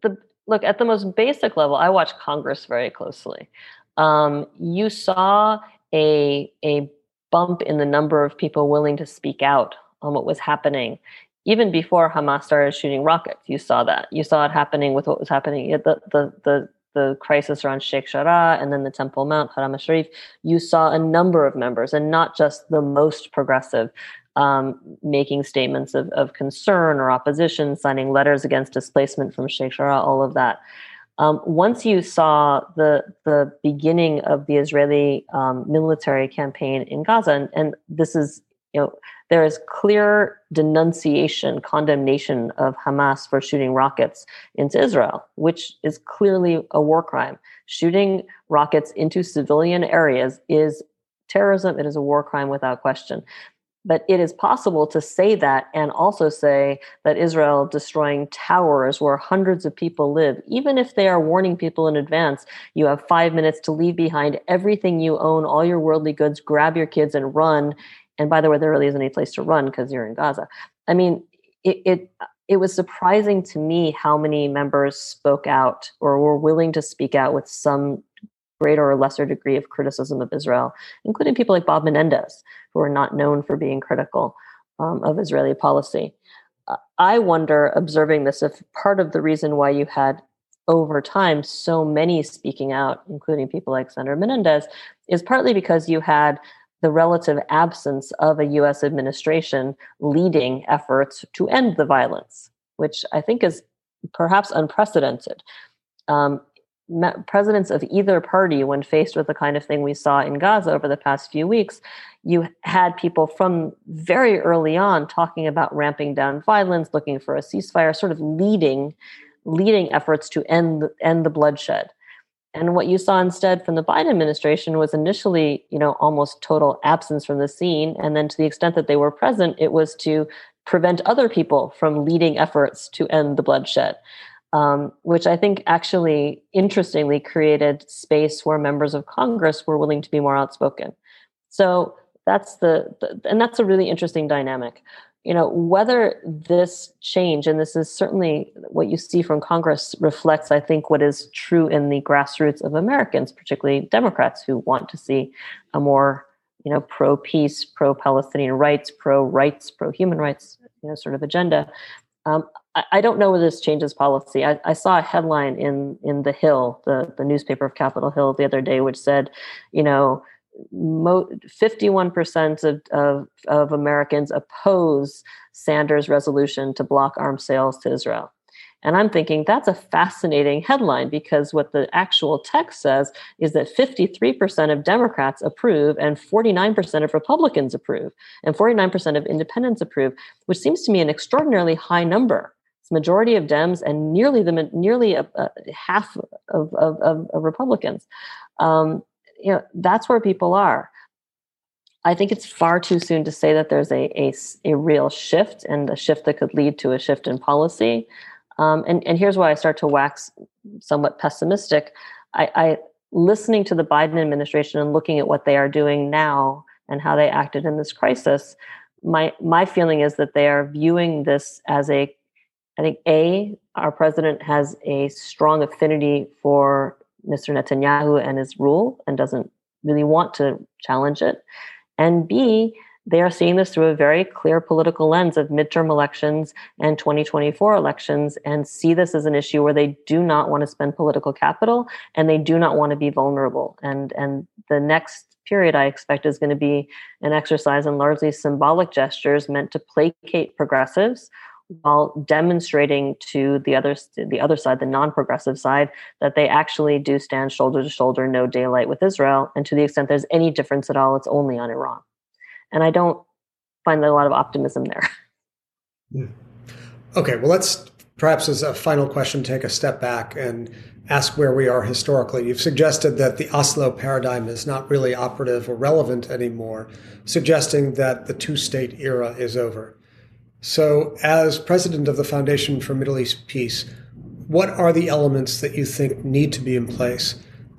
the look at the most basic level. I watch Congress very closely um, you saw a a bump in the number of people willing to speak out on what was happening even before Hamas started shooting rockets. You saw that. You saw it happening with what was happening. The the the the crisis around Sheikh Jarrah and then the Temple Mount, Haram al-Sharif, you saw a number of members, and not just the most progressive, um, making statements of, of concern or opposition, signing letters against displacement from Sheikh Jarrah, all of that. Um, once you saw the the beginning of the Israeli um, military campaign in Gaza, and, and, this is you know there is clear denunciation, condemnation of Hamas for shooting rockets into Israel, which is clearly a war crime. Shooting rockets into civilian areas is terrorism. It is a war crime without question. But it is possible to say that and also say that Israel destroying towers where hundreds of people live, even if they are warning people in advance, you have five minutes to leave behind everything you own, all your worldly goods, grab your kids and run. And by the way, there really isn't any place to run because you're in Gaza. I mean, it, it it was surprising to me how many members spoke out or were willing to speak out with some greater or lesser degree of criticism of Israel, including people like Bob Menendez, who are not known for being critical um, of Israeli policy. Uh, I wonder, observing this, if part of the reason why you had over time so many speaking out, including people like Senator Menendez, is partly because you had the relative absence of a US administration leading efforts to end the violence, which I think is perhaps unprecedented. Um, presidents of either party, when faced with the kind of thing we saw in Gaza over the past few weeks, you had people from very early on talking about ramping down violence, looking for a ceasefire, sort of leading leading efforts to end end the bloodshed. And what you saw instead from the Biden administration was initially, you know, almost total absence from the scene, and then to the extent that they were present, it was to prevent other people from leading efforts to end the bloodshed um, which I think actually interestingly created space where members of Congress were willing to be more outspoken. So that's the, the and that's a really interesting dynamic. You know, whether this change, and this is certainly what you see from Congress, reflects, I think, what is true in the grassroots of Americans, particularly Democrats who want to see a more, you know, pro peace, pro Palestinian rights, pro rights, pro human rights, you know, sort of agenda. Um, I, don't know whether this changes policy. I, I, saw a headline in in the Hill, the the newspaper of Capitol Hill, the other day, which said, you know, fifty-one percent of, of of Americans oppose Sanders' resolution to block arms sales to Israel. And I'm thinking that's a fascinating headline because what the actual text says is that 53% of Democrats approve and 49% of Republicans approve and 49% of independents approve, which seems to me an extraordinarily high number. Majority of Dems and nearly the nearly a, a half of, of, of, of Republicans. Um, you know that's where people are. I think it's far too soon to say that there's a, a, a real shift and a shift that could lead to a shift in policy. Um, and, and here's why I start to wax somewhat pessimistic. I, I listening to the Biden administration and looking at what they are doing now and how they acted in this crisis. My my feeling is that they are viewing this as a I think A, our president has a strong affinity for Mr. Netanyahu and his rule and doesn't really want to challenge it. And B, they are seeing this through a very clear political lens of midterm elections and 2024 elections and see this as an issue where they do not want to spend political capital and they do not want to be vulnerable. And, and the next period I expect is going to be an exercise in largely symbolic gestures meant to placate progressives while demonstrating to the other the other side, the non-progressive side, that they actually do stand shoulder to shoulder, no daylight with Israel. And to the extent there's any difference at all, it's only on Iran. And I don't find a lot of optimism there. Hmm. Okay, well, let's perhaps as a final question take a step back and ask where we are historically. You've suggested that the Oslo paradigm is not really operative or relevant anymore, suggesting that the two state era is over. So, as president of the Foundation for Middle East Peace, what are the elements that you think need to be in place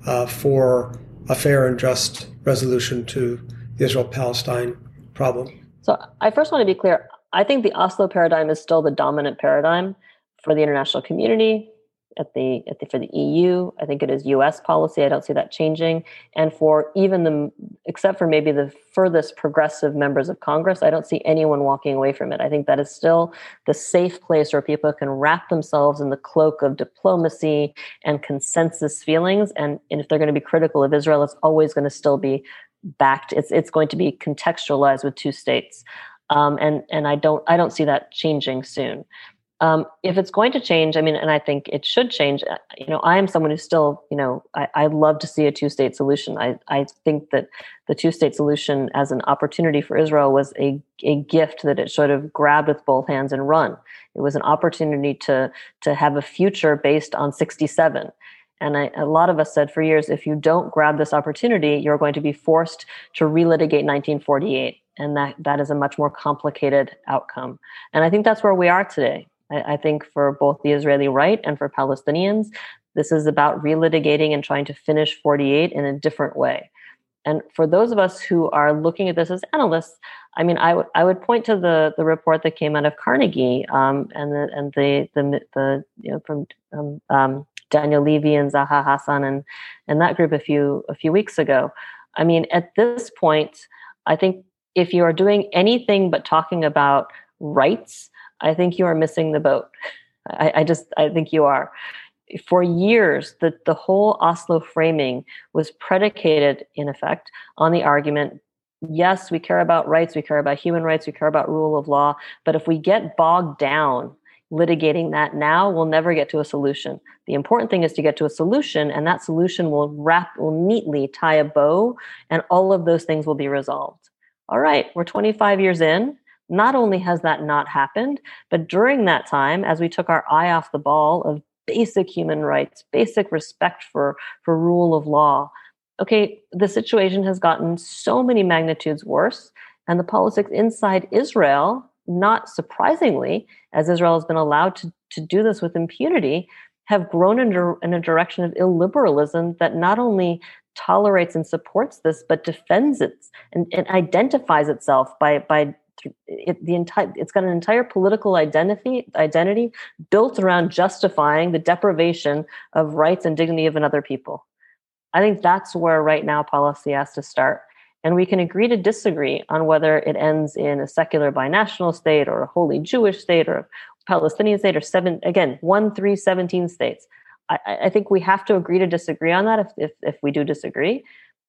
uh, for a fair and just resolution to the Israel Palestine problem? So I first want to be clear. I think the Oslo paradigm is still the dominant paradigm for the international community, at the, at the for the EU. I think it is U.S. policy. I don't see that changing. And for even the, except for maybe the furthest progressive members of Congress, I don't see anyone walking away from it. I think that is still the safe place where people can wrap themselves in the cloak of diplomacy and consensus feelings. And, and if they're going to be critical of Israel, it's always going to still be backed. It's it's going to be contextualized with two states. Um, and and I don't I don't see that changing soon. Um, if it's going to change, I mean, and I think it should change. Uh, you know, I am someone who still, you know, I, I love to see a two-state solution. I, I think that the two-state solution as an opportunity for Israel was a, a gift that it should have grabbed with both hands and run. It was an opportunity to to have a future based on 67. And I, a lot of us said for years, if you don't grab this opportunity, you're going to be forced to relitigate 1948 and that that is a much more complicated outcome. And I think that's where we are today. I, I think for both the Israeli right and for Palestinians, this is about relitigating and trying to finish 48 in a different way. And for those of us who are looking at this as analysts, I mean, I would would point to the the report that came out of Carnegie um, and the and the the, the you know from um, um, Daniel Levy and Zaha Hassan and and that group a few a few weeks ago. I mean, at this point, I think if you are doing anything but talking about rights, I think you are missing the boat. I, I just I think you are. For years, the, the whole Oslo framing was predicated, in effect, on the argument yes, we care about rights, we care about human rights, we care about rule of law, but if we get bogged down litigating that now, we'll never get to a solution. The important thing is to get to a solution, and that solution will wrap, will neatly tie a bow, and all of those things will be resolved all right, we're 25 years in. Not only has that not happened, but during that time, as we took our eye off the ball of basic human rights, basic respect for, for rule of law, okay, the situation has gotten so many magnitudes worse. And the politics inside Israel, not surprisingly, as Israel has been allowed to, to do this with impunity, have grown in, in a direction of illiberalism that not only tolerates and supports this, but defends it and, and identifies itself by by it, the entire it's got an entire political identity identity built around justifying the deprivation of rights and dignity of another people. I think that's where right now policy has to start. And we can agree to disagree on whether it ends in a secular binational state or a wholly Jewish state or a Palestinian state or seven again, one, three, 17 states. I, I think we have to agree to disagree on that if, if, if we do disagree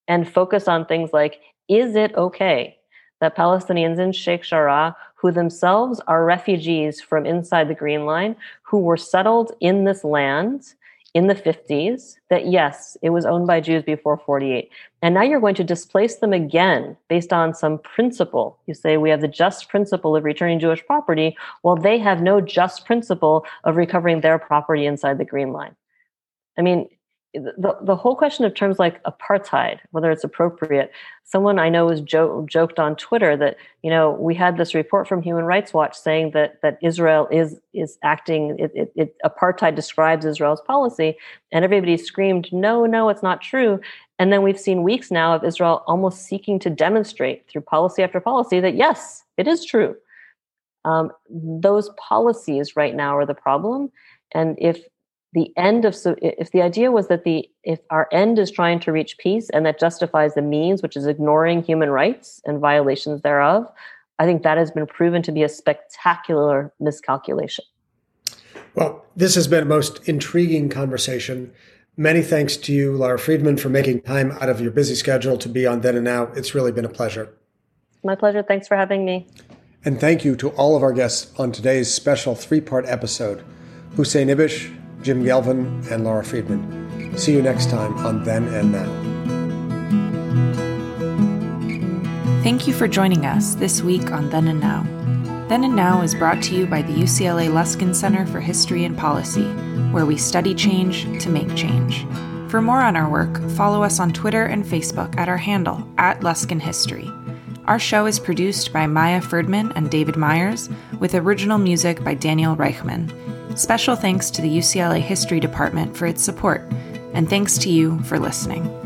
and focus on things like is it okay that Palestinians in Sheikh Jarrah, who themselves are refugees from inside the Green Line, who were settled in this land in the 50s, that yes, it was owned by Jews before 48. And now you're going to displace them again based on some principle. You say we have the just principle of returning Jewish property, while they have no just principle of recovering their property inside the Green Line. I mean, the, the whole question of terms like apartheid, whether it's appropriate, someone I know was jo- joked on Twitter that you know we had this report from Human Rights Watch saying that that Israel is is acting it, it, it, apartheid describes Israel's policy, and everybody screamed no no it's not true, and then we've seen weeks now of Israel almost seeking to demonstrate through policy after policy that yes it is true. Um, those policies right now are the problem, and if the end of so if the idea was that the if our end is trying to reach peace and that justifies the means which is ignoring human rights and violations thereof i think that has been proven to be a spectacular miscalculation. Well this has been a most intriguing conversation. Many thanks to you lara friedman for making time out of your busy schedule to be on then and now. It's really been a pleasure. My pleasure. Thanks for having me. And thank you to all of our guests on today's special three-part episode. Hussein ibish Jim Gelvin, and Lara Friedman. See you next time on Then and Now. Thank you for joining us this week on Then and Now. Then and Now is brought to you by the UCLA Luskin Center for History and Policy, where we study change to make change. For more on our work, follow us on Twitter and Facebook at our handle, at Luskin History. Our show is produced by Maya Ferdman and David Myers, with original music by Daniel Reichman. Special thanks to the UCLA History Department for its support, and thanks to you for listening.